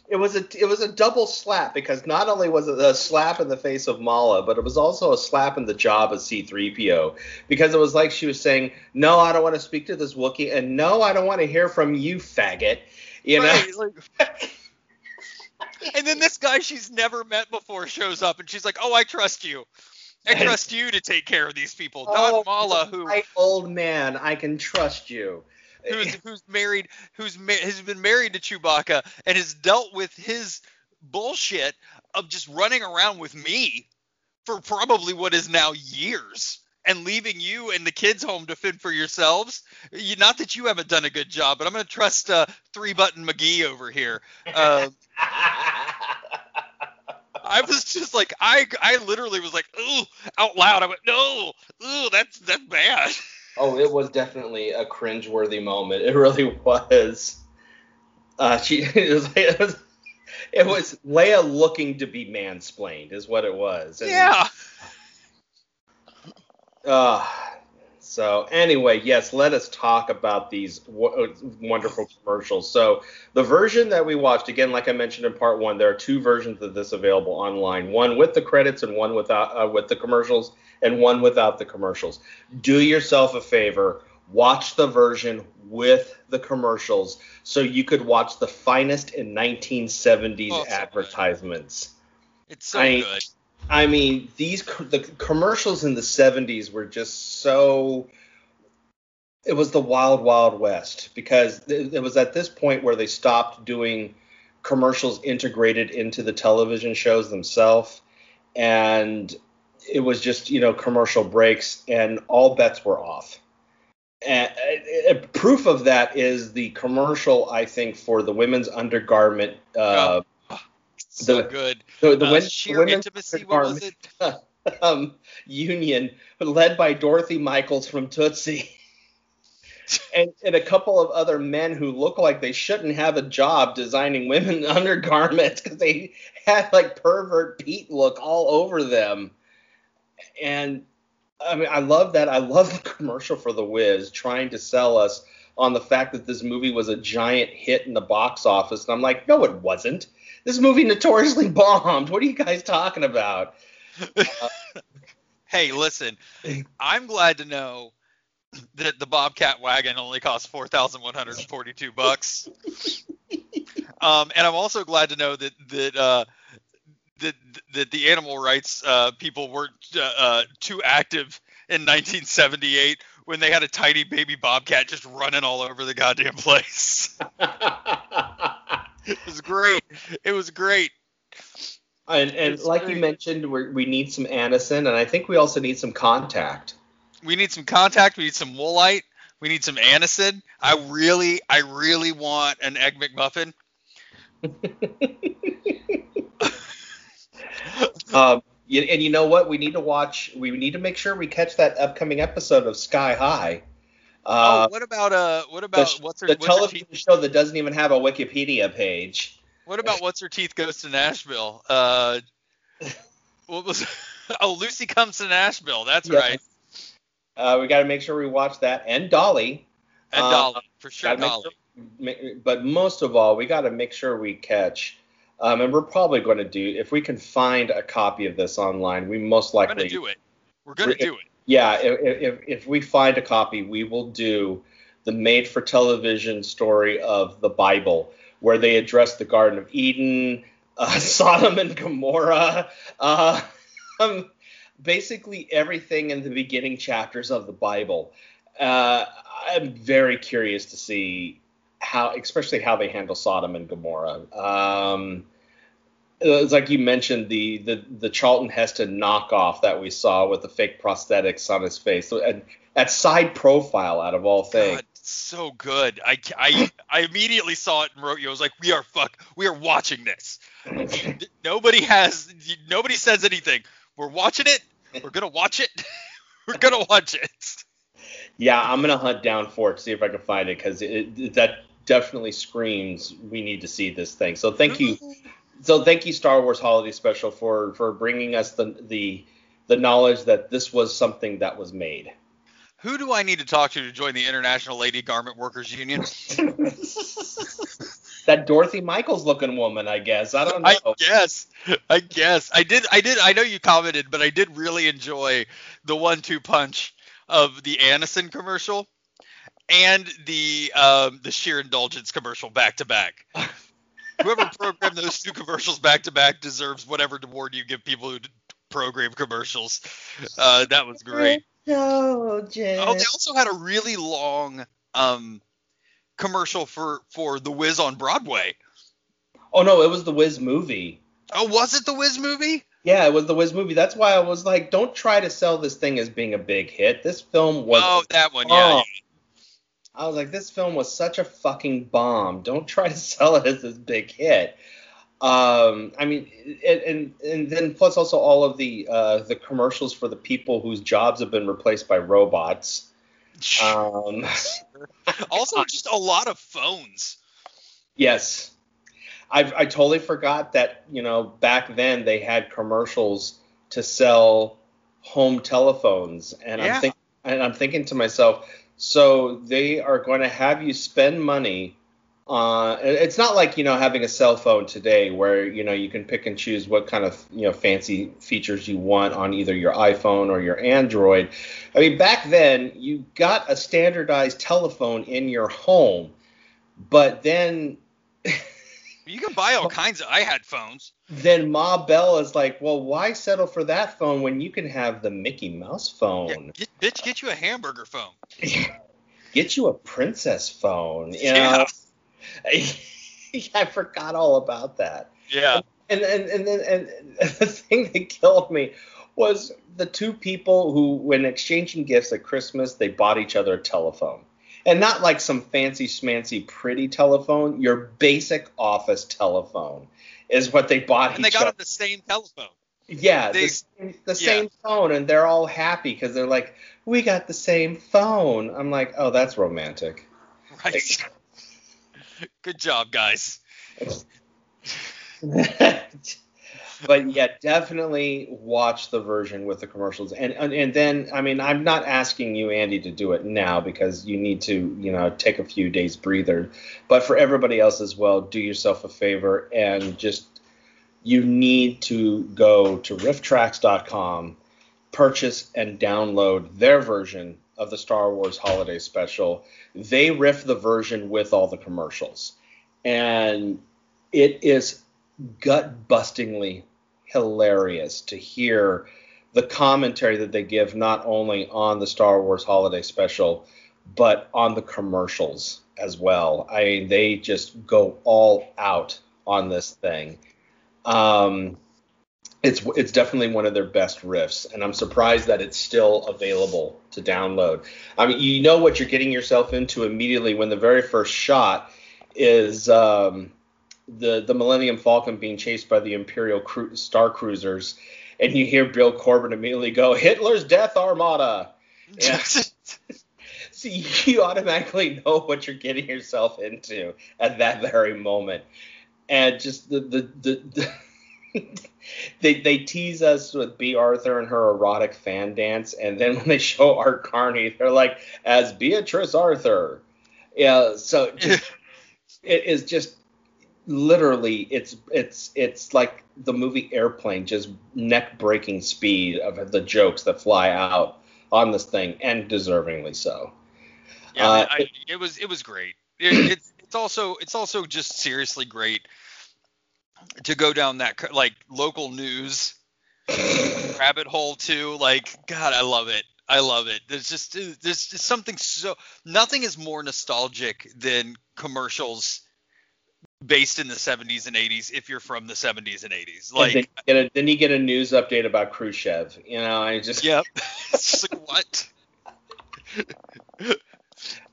it was a it was a double slap because not only was it a slap in the face of Malla, but it was also a slap in the job of C3PO because it was like she was saying, "No, I don't want to speak to this Wookiee," and "No, I don't want to hear from you, faggot." You know. Like- and then this guy she's never met before shows up, and she's like, "Oh, I trust you. I trust you to take care of these people, Oh, not Malla, who right, old man, I can trust you. Who's who's married, who's ma- has been married to Chewbacca and has dealt with his bullshit of just running around with me for probably what is now years." And leaving you and the kids home to fend for yourselves. You, not that you haven't done a good job, but I'm going to trust uh, Three Button McGee over here. Uh, I was just like, I, I literally was like, ooh, out loud. I went, no, ooh, that's that's bad. Oh, it was definitely a cringeworthy moment. It really was. Uh, she it was, it was it was Leia looking to be mansplained, is what it was. And, Yeah. Uh, so anyway, yes, let us talk about these w- wonderful commercials. So the version that we watched, again, like I mentioned in part one, there are two versions of this available online: one with the credits and one without uh, with the commercials, and one without the commercials. Do yourself a favor. Watch the version with the commercials so you could watch the finest in 1970s Oh, advertisements. It's so I- good. I mean, these the commercials in the 70s were just so it was the wild wild west because it, it was at this point where they stopped doing commercials integrated into the television shows themselves and it was just, you know, commercial breaks and all bets were off. And uh, uh, proof of that is the commercial I think for the women's undergarment uh So the- good. the, the Uh, win- sheer women's intimacy. What was it? um, union led by Dorothy Michaels from Tootsie. And, and a couple of other men who look like they shouldn't have a job designing women undergarments because they had like pervert Pete look all over them. And I mean, I love that. I love the commercial for The Wiz trying to sell us on the fact that this movie was a giant hit in the box office. And I'm like, no, it wasn't. This movie notoriously bombed. What are you guys talking about? Hey, listen. I'm glad to know that the Bobcat wagon only cost four thousand one hundred and forty-two bucks. um, and I'm also glad to know that that uh, that that the animal rights uh, people weren't uh, uh, too active in 1978 when they had a tiny baby bobcat just running all over the goddamn place. it was great. It was great. And, and like you mentioned, we we need some Anacin, and I think we also need some contact. We need some contact. We need some woolite. We need some aniseed. I really, I really want an egg McMuffin. Um, and you know what? We need to watch. We need to make sure we catch that upcoming episode of Sky High. Uh, oh, what about uh, what the, about sh- what's her the what's her television teeth? show that doesn't even have a Wikipedia page. What about what's her teeth goes to Nashville? Uh, what was? Oh, Lucy comes to Nashville. That's Yes. right. Uh, we got to make sure we watch that and Dolly. And Uh, Dolly for sure. Dolly. sure- but most of all, we got to make sure we catch. Um, and we're probably going to do if we can find a copy of this online. We most We're likely gonna do it. We're gonna do it. Yeah, if, if, if we find a copy, we will do the made for television story of the Bible, where they address the Garden of Eden, uh, Sodom and Gomorrah, uh, um, basically everything in the beginning chapters of the Bible. Uh, I'm very curious to see how, especially how they handle Sodom and Gomorrah. Um, it's like you mentioned the the the Charlton Heston knockoff that we saw with the fake prosthetics on his face. So, and that side profile out of all things. God, so good. I, I, I immediately saw it and wrote you. I was like, we are fuck. We are watching this. Nobody has. Nobody says anything. We're watching it. We're gonna watch it. We're gonna watch it. Yeah, I'm gonna hunt down for it, see if I can find it, because that definitely screams we need to see this thing. So thank you, mm-hmm. so thank you Star Wars Holiday Special for for bringing us the the the knowledge that this was something that was made. Who do I need to talk to to join the International Lady Garment Workers Union? that Dorothy Michaels looking woman, I guess. I don't know. I guess. I guess. I did. I did. I know you commented, but I did really enjoy the one-two punch of the Anacin commercial and the um, the sheer indulgence commercial back to back. Whoever programmed those two commercials back to back deserves whatever award you give people who program commercials. Uh, that was great. Oh, they also had a really long um, commercial for for the Wiz on Broadway. Oh no, it was the Wiz movie. Oh, was it the Wiz movie? Yeah, it was the Wiz movie. That's why I was like, don't try to sell this thing as being a big hit. This film was. Oh, that one, yeah. bomb. I was like, this film was such a fucking bomb. Don't try to sell it as this big hit. Um, I mean, and, and and then plus also all of the uh, the commercials for the people whose jobs have been replaced by robots. Um, also, just a lot of phones. Yes, I I totally forgot that you know back then they had commercials to sell home telephones, and Yeah. I'm and I'm thinking to myself, so they are going to have you spend money. Uh, it's not like you know having a cell phone today where you know you can pick and choose what kind of you know fancy features you want on either your iPhone or your Android. I mean back then you got a standardized telephone in your home, but then You can buy all kinds of. I had phones. then Ma Bell is like, well, why settle for that phone when you can have the Mickey Mouse Yeah, phone? get, bitch, get you a hamburger phone. Get you a princess phone. You Yeah. know? I forgot all about that. Yeah. And and and then and the thing that killed me was the two people who, when exchanging gifts at Christmas, they bought each other a telephone. And not like some fancy schmancy pretty telephone, your basic office telephone is what they bought And they got the same telephone. Yeah, They- the, same- the same phone, and they're all happy because they're like, "We got the same phone." I'm like, "Oh, that's romantic." Right. Good job, guys. but yeah, definitely watch the version with the commercials, and, and and then I mean, I'm not asking you, Andy, to do it now because you need to, you know, take a few days breather. But for everybody else as well, do yourself a favor and just you need to go to rifftrax.com, purchase and download their version of the Star Wars Holiday Special. They riff the version with all the commercials, and it is gut bustingly hilarious to hear the commentary that they give not only on the Star Wars Holiday Special, but on the commercials as well. I mean, they just go all out on this thing. Um, it's it's definitely one of their best riffs, and I'm surprised that it's still available to download. I mean, you know what you're getting yourself into immediately when the very first shot is um, the the Millennium Falcon being chased by the Imperial cru- Star Cruisers, and you hear Bill Corbett immediately go, "Hitler's Death Armada." Yeah. So you automatically know what you're getting yourself into at that very moment, and just the the the. the they they tease us with Bea Arthur and her erotic fan dance, and then when they show Art Carney, they're like, as Beatrice Arthur. Yeah, so just, it is just literally it's it's it's like the movie Airplane, just neck breaking speed of the jokes that fly out on this thing, and deservingly so. Yeah, Uh, I, it was it was great. It, it's it's also it's also just seriously great to go down that like local news rabbit hole too. Like God, I love it. I love it. There's just there's just something so nothing is more nostalgic than commercials based in the 70s and 80s if you're from the 70s and 80s. And then, Like you get a, then you get a news update about Khrushchev. You know, I just yep. it's like what?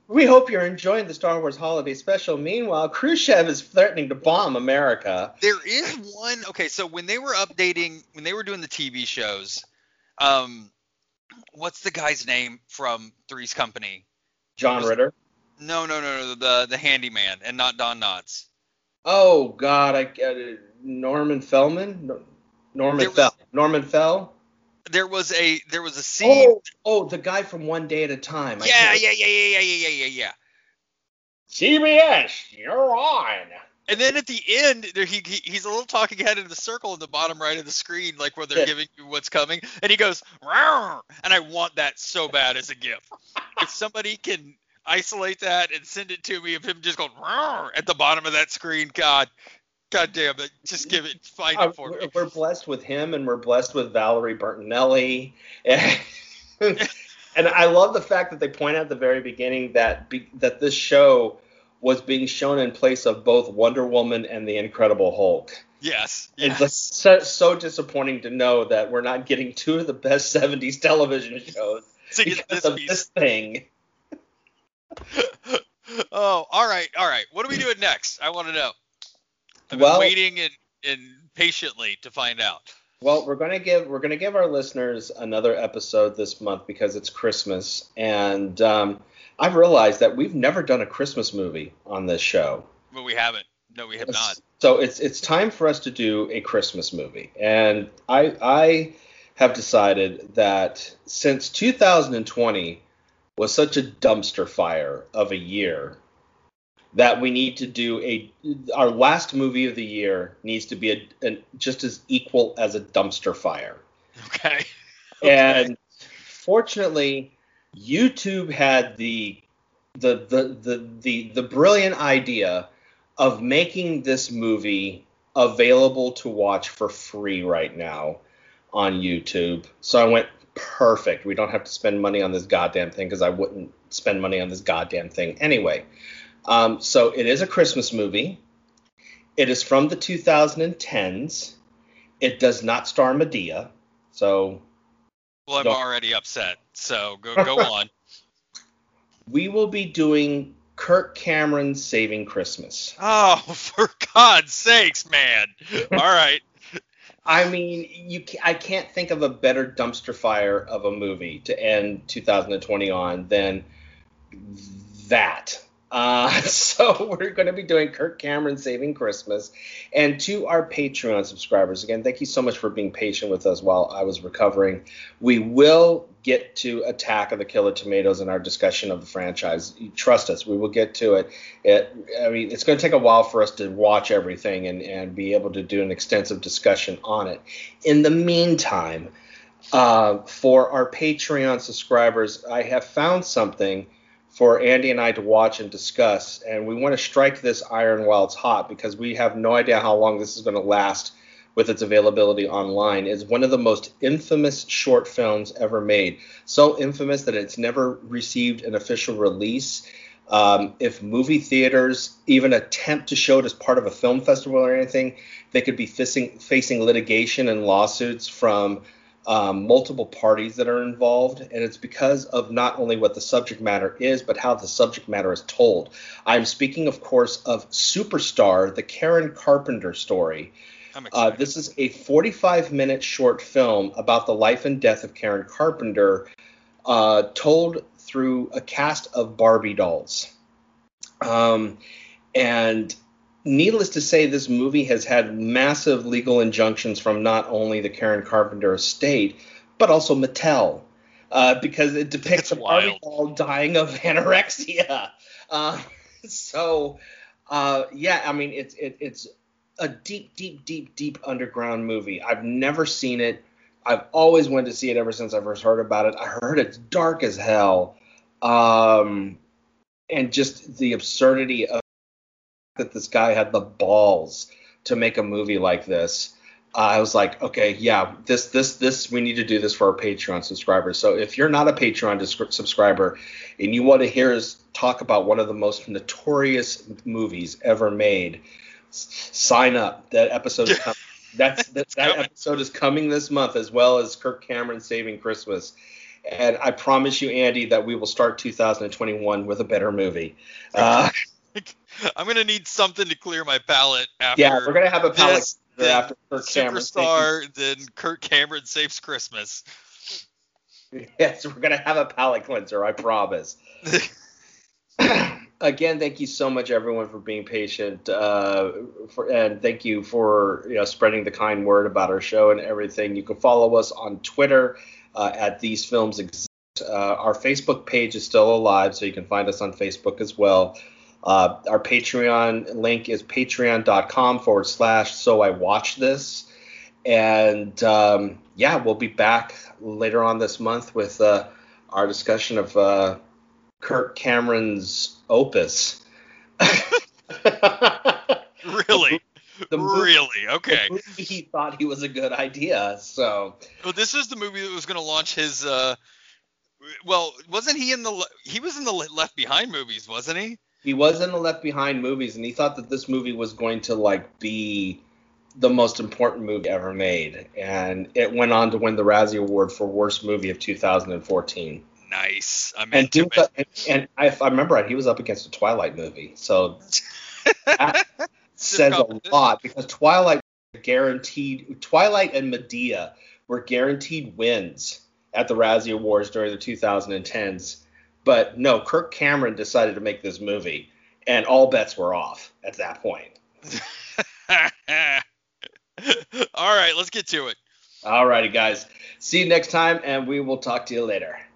We hope you're enjoying the Star Wars Holiday Special. Meanwhile, Khrushchev is threatening to bomb America. There is one. Okay, so when they were updating, when they were doing the TV shows, um, what's the guy's name from Three's Company? John Ritter. No, no, no, no, the the handyman, and not Don Knotts. Oh God, I get it. Norman Fellman. Norman was- Fell. Norman Fell. There was a there was a scene. Oh, oh, the guy from One Day at a Time. I yeah, yeah, yeah, yeah, yeah, yeah, yeah, yeah. CBS, you're on. And then at the end, there he, he he's a little talking head in the circle in the bottom right of the screen, like where they're Yeah. giving you what's coming, and he goes, "Rawr," and I want that so bad as a GIF. if somebody can isolate that and send it to me of him just going at the bottom of that screen, God, God damn it, just give it, find Uh, it for we're, me. we're blessed with him, and we're blessed with Valerie Bertinelli. And, and I love the fact that they point out at the very beginning that be, that this show was being shown in place of both Wonder Woman and the Incredible Hulk. Yes, It's yes. just so, so disappointing to know that we're not getting two of the best 70s television shows because this of piece. this thing. oh, all right, all right. What are we doing next? I want to know. I've been Well- waiting and, and patiently to find out. Well, we're gonna give we're gonna give our listeners another episode this month because it's Christmas, and um, I've realized that we've never done a Christmas movie on this show. But we haven't. No, we have not. So it's it's time for us to do a Christmas movie, and I I have decided that since 2020 was such a dumpster fire of a year, that we need to do a our last movie of the year needs to be a, a just as equal as a dumpster fire. Okay. And fortunately, YouTube had the the the the the, the brilliant idea of making this movie available to watch for free right now on YouTube. So I went perfect. We don't have to spend money on this goddamn thing because I wouldn't spend money on this goddamn thing anyway. Um, so it is a Christmas movie. It is from the 2010s. It does not star Madea. So Well, I'm Don't- already upset. So go go on. we will be doing Kirk Cameron's Saving Christmas. Oh, for God's sakes, man! All right. I mean, you I can't think of a better dumpster fire of a movie to end 2020 on than that. Uh, so we're going to be doing Kirk Cameron Saving Christmas, and to our Patreon subscribers again, thank you so much for being patient with us while I was recovering. We will get to Attack of the Killer Tomatoes in our discussion of the franchise. Trust us, we will get to it. It, I mean, it's going to take a while for us to watch everything and, and be able to do an extensive discussion on it. In the meantime, uh, for our Patreon subscribers, I have found something for Andy and I to watch and discuss, and we want to strike this iron while it's hot because we have no idea how long this is going to last with its availability online. It's one of the most infamous short films ever made. So infamous that it's never received an official release. Um, if movie theaters even attempt to show it as part of a film festival or anything, they could be facing litigation and lawsuits from um, multiple parties that are involved, and it's because of not only what the subject matter is, but how the subject matter is told. I'm speaking, of course, of Superstar, the Karen Carpenter story. Uh, this is a 45 minute short film about the life and death of Karen Carpenter, uh, told through a cast of Barbie dolls. Um, and needless to say, this movie has had massive legal injunctions from not only the Karen Carpenter estate, but also Mattel. Uh, because it depicts a Barbie doll dying of anorexia. Uh, so, uh, yeah, I mean, it's it, it's a deep, deep, deep, deep underground movie. I've never seen it. I've always wanted to see it ever since I first heard about it. I heard it's dark as hell, um, and just the absurdity of that this guy had the balls to make a movie like this. Uh, I was like, okay, yeah, this, this, this, we need to do this for our Patreon subscribers. So if you're not a Patreon dis- subscriber and you want to hear us talk about one of the most notorious movies ever made, s- sign up. That episode is coming. That's that, that episode is coming this month, as well as Kirk Cameron Saving Christmas. And I promise you, Andy, that we will start 2021 with a better movie. Uh, I'm gonna need something to clear my palate after. yeah, we're gonna have a palate this, cleanser then after Kirk Cameron. Superstar, then Kurt Cameron saves Christmas. Yes, we're gonna have a palate cleanser. I promise. again, thank you so much, everyone, for being patient, uh, for, and thank you for you know spreading the kind word about our show and everything. You can follow us on Twitter uh, at These Films Exist. Uh, our Facebook page is still alive, so you can find us on Facebook as well. Uh, our Patreon link is patreon.com forward slash so I watch this. And um, yeah, we'll be back later on this month with uh, our discussion of uh, Kirk Cameron's opus. Really? The movie- really? Okay. the movie he thought he was a good idea. So Well, this is the movie that was going to launch his. Uh, well, wasn't he in the? He was in the Left Behind movies, wasn't he? He was in the Left Behind movies, and he thought that this movie was going to like be the most important movie ever made, and it went on to win the Razzie Award for worst movie of 2014. Nice. I'm And, into was it. up- and, and if I remember right, he was up against a Twilight movie, so that says a lot because Twilight guaranteed Twilight and Madea were guaranteed wins at the Razzie Awards during the 2010s. But no, Kirk Cameron decided to make this movie, and all bets were off at that point. All right, let's get to it. All righty, guys. See you next time, and we will talk to you later.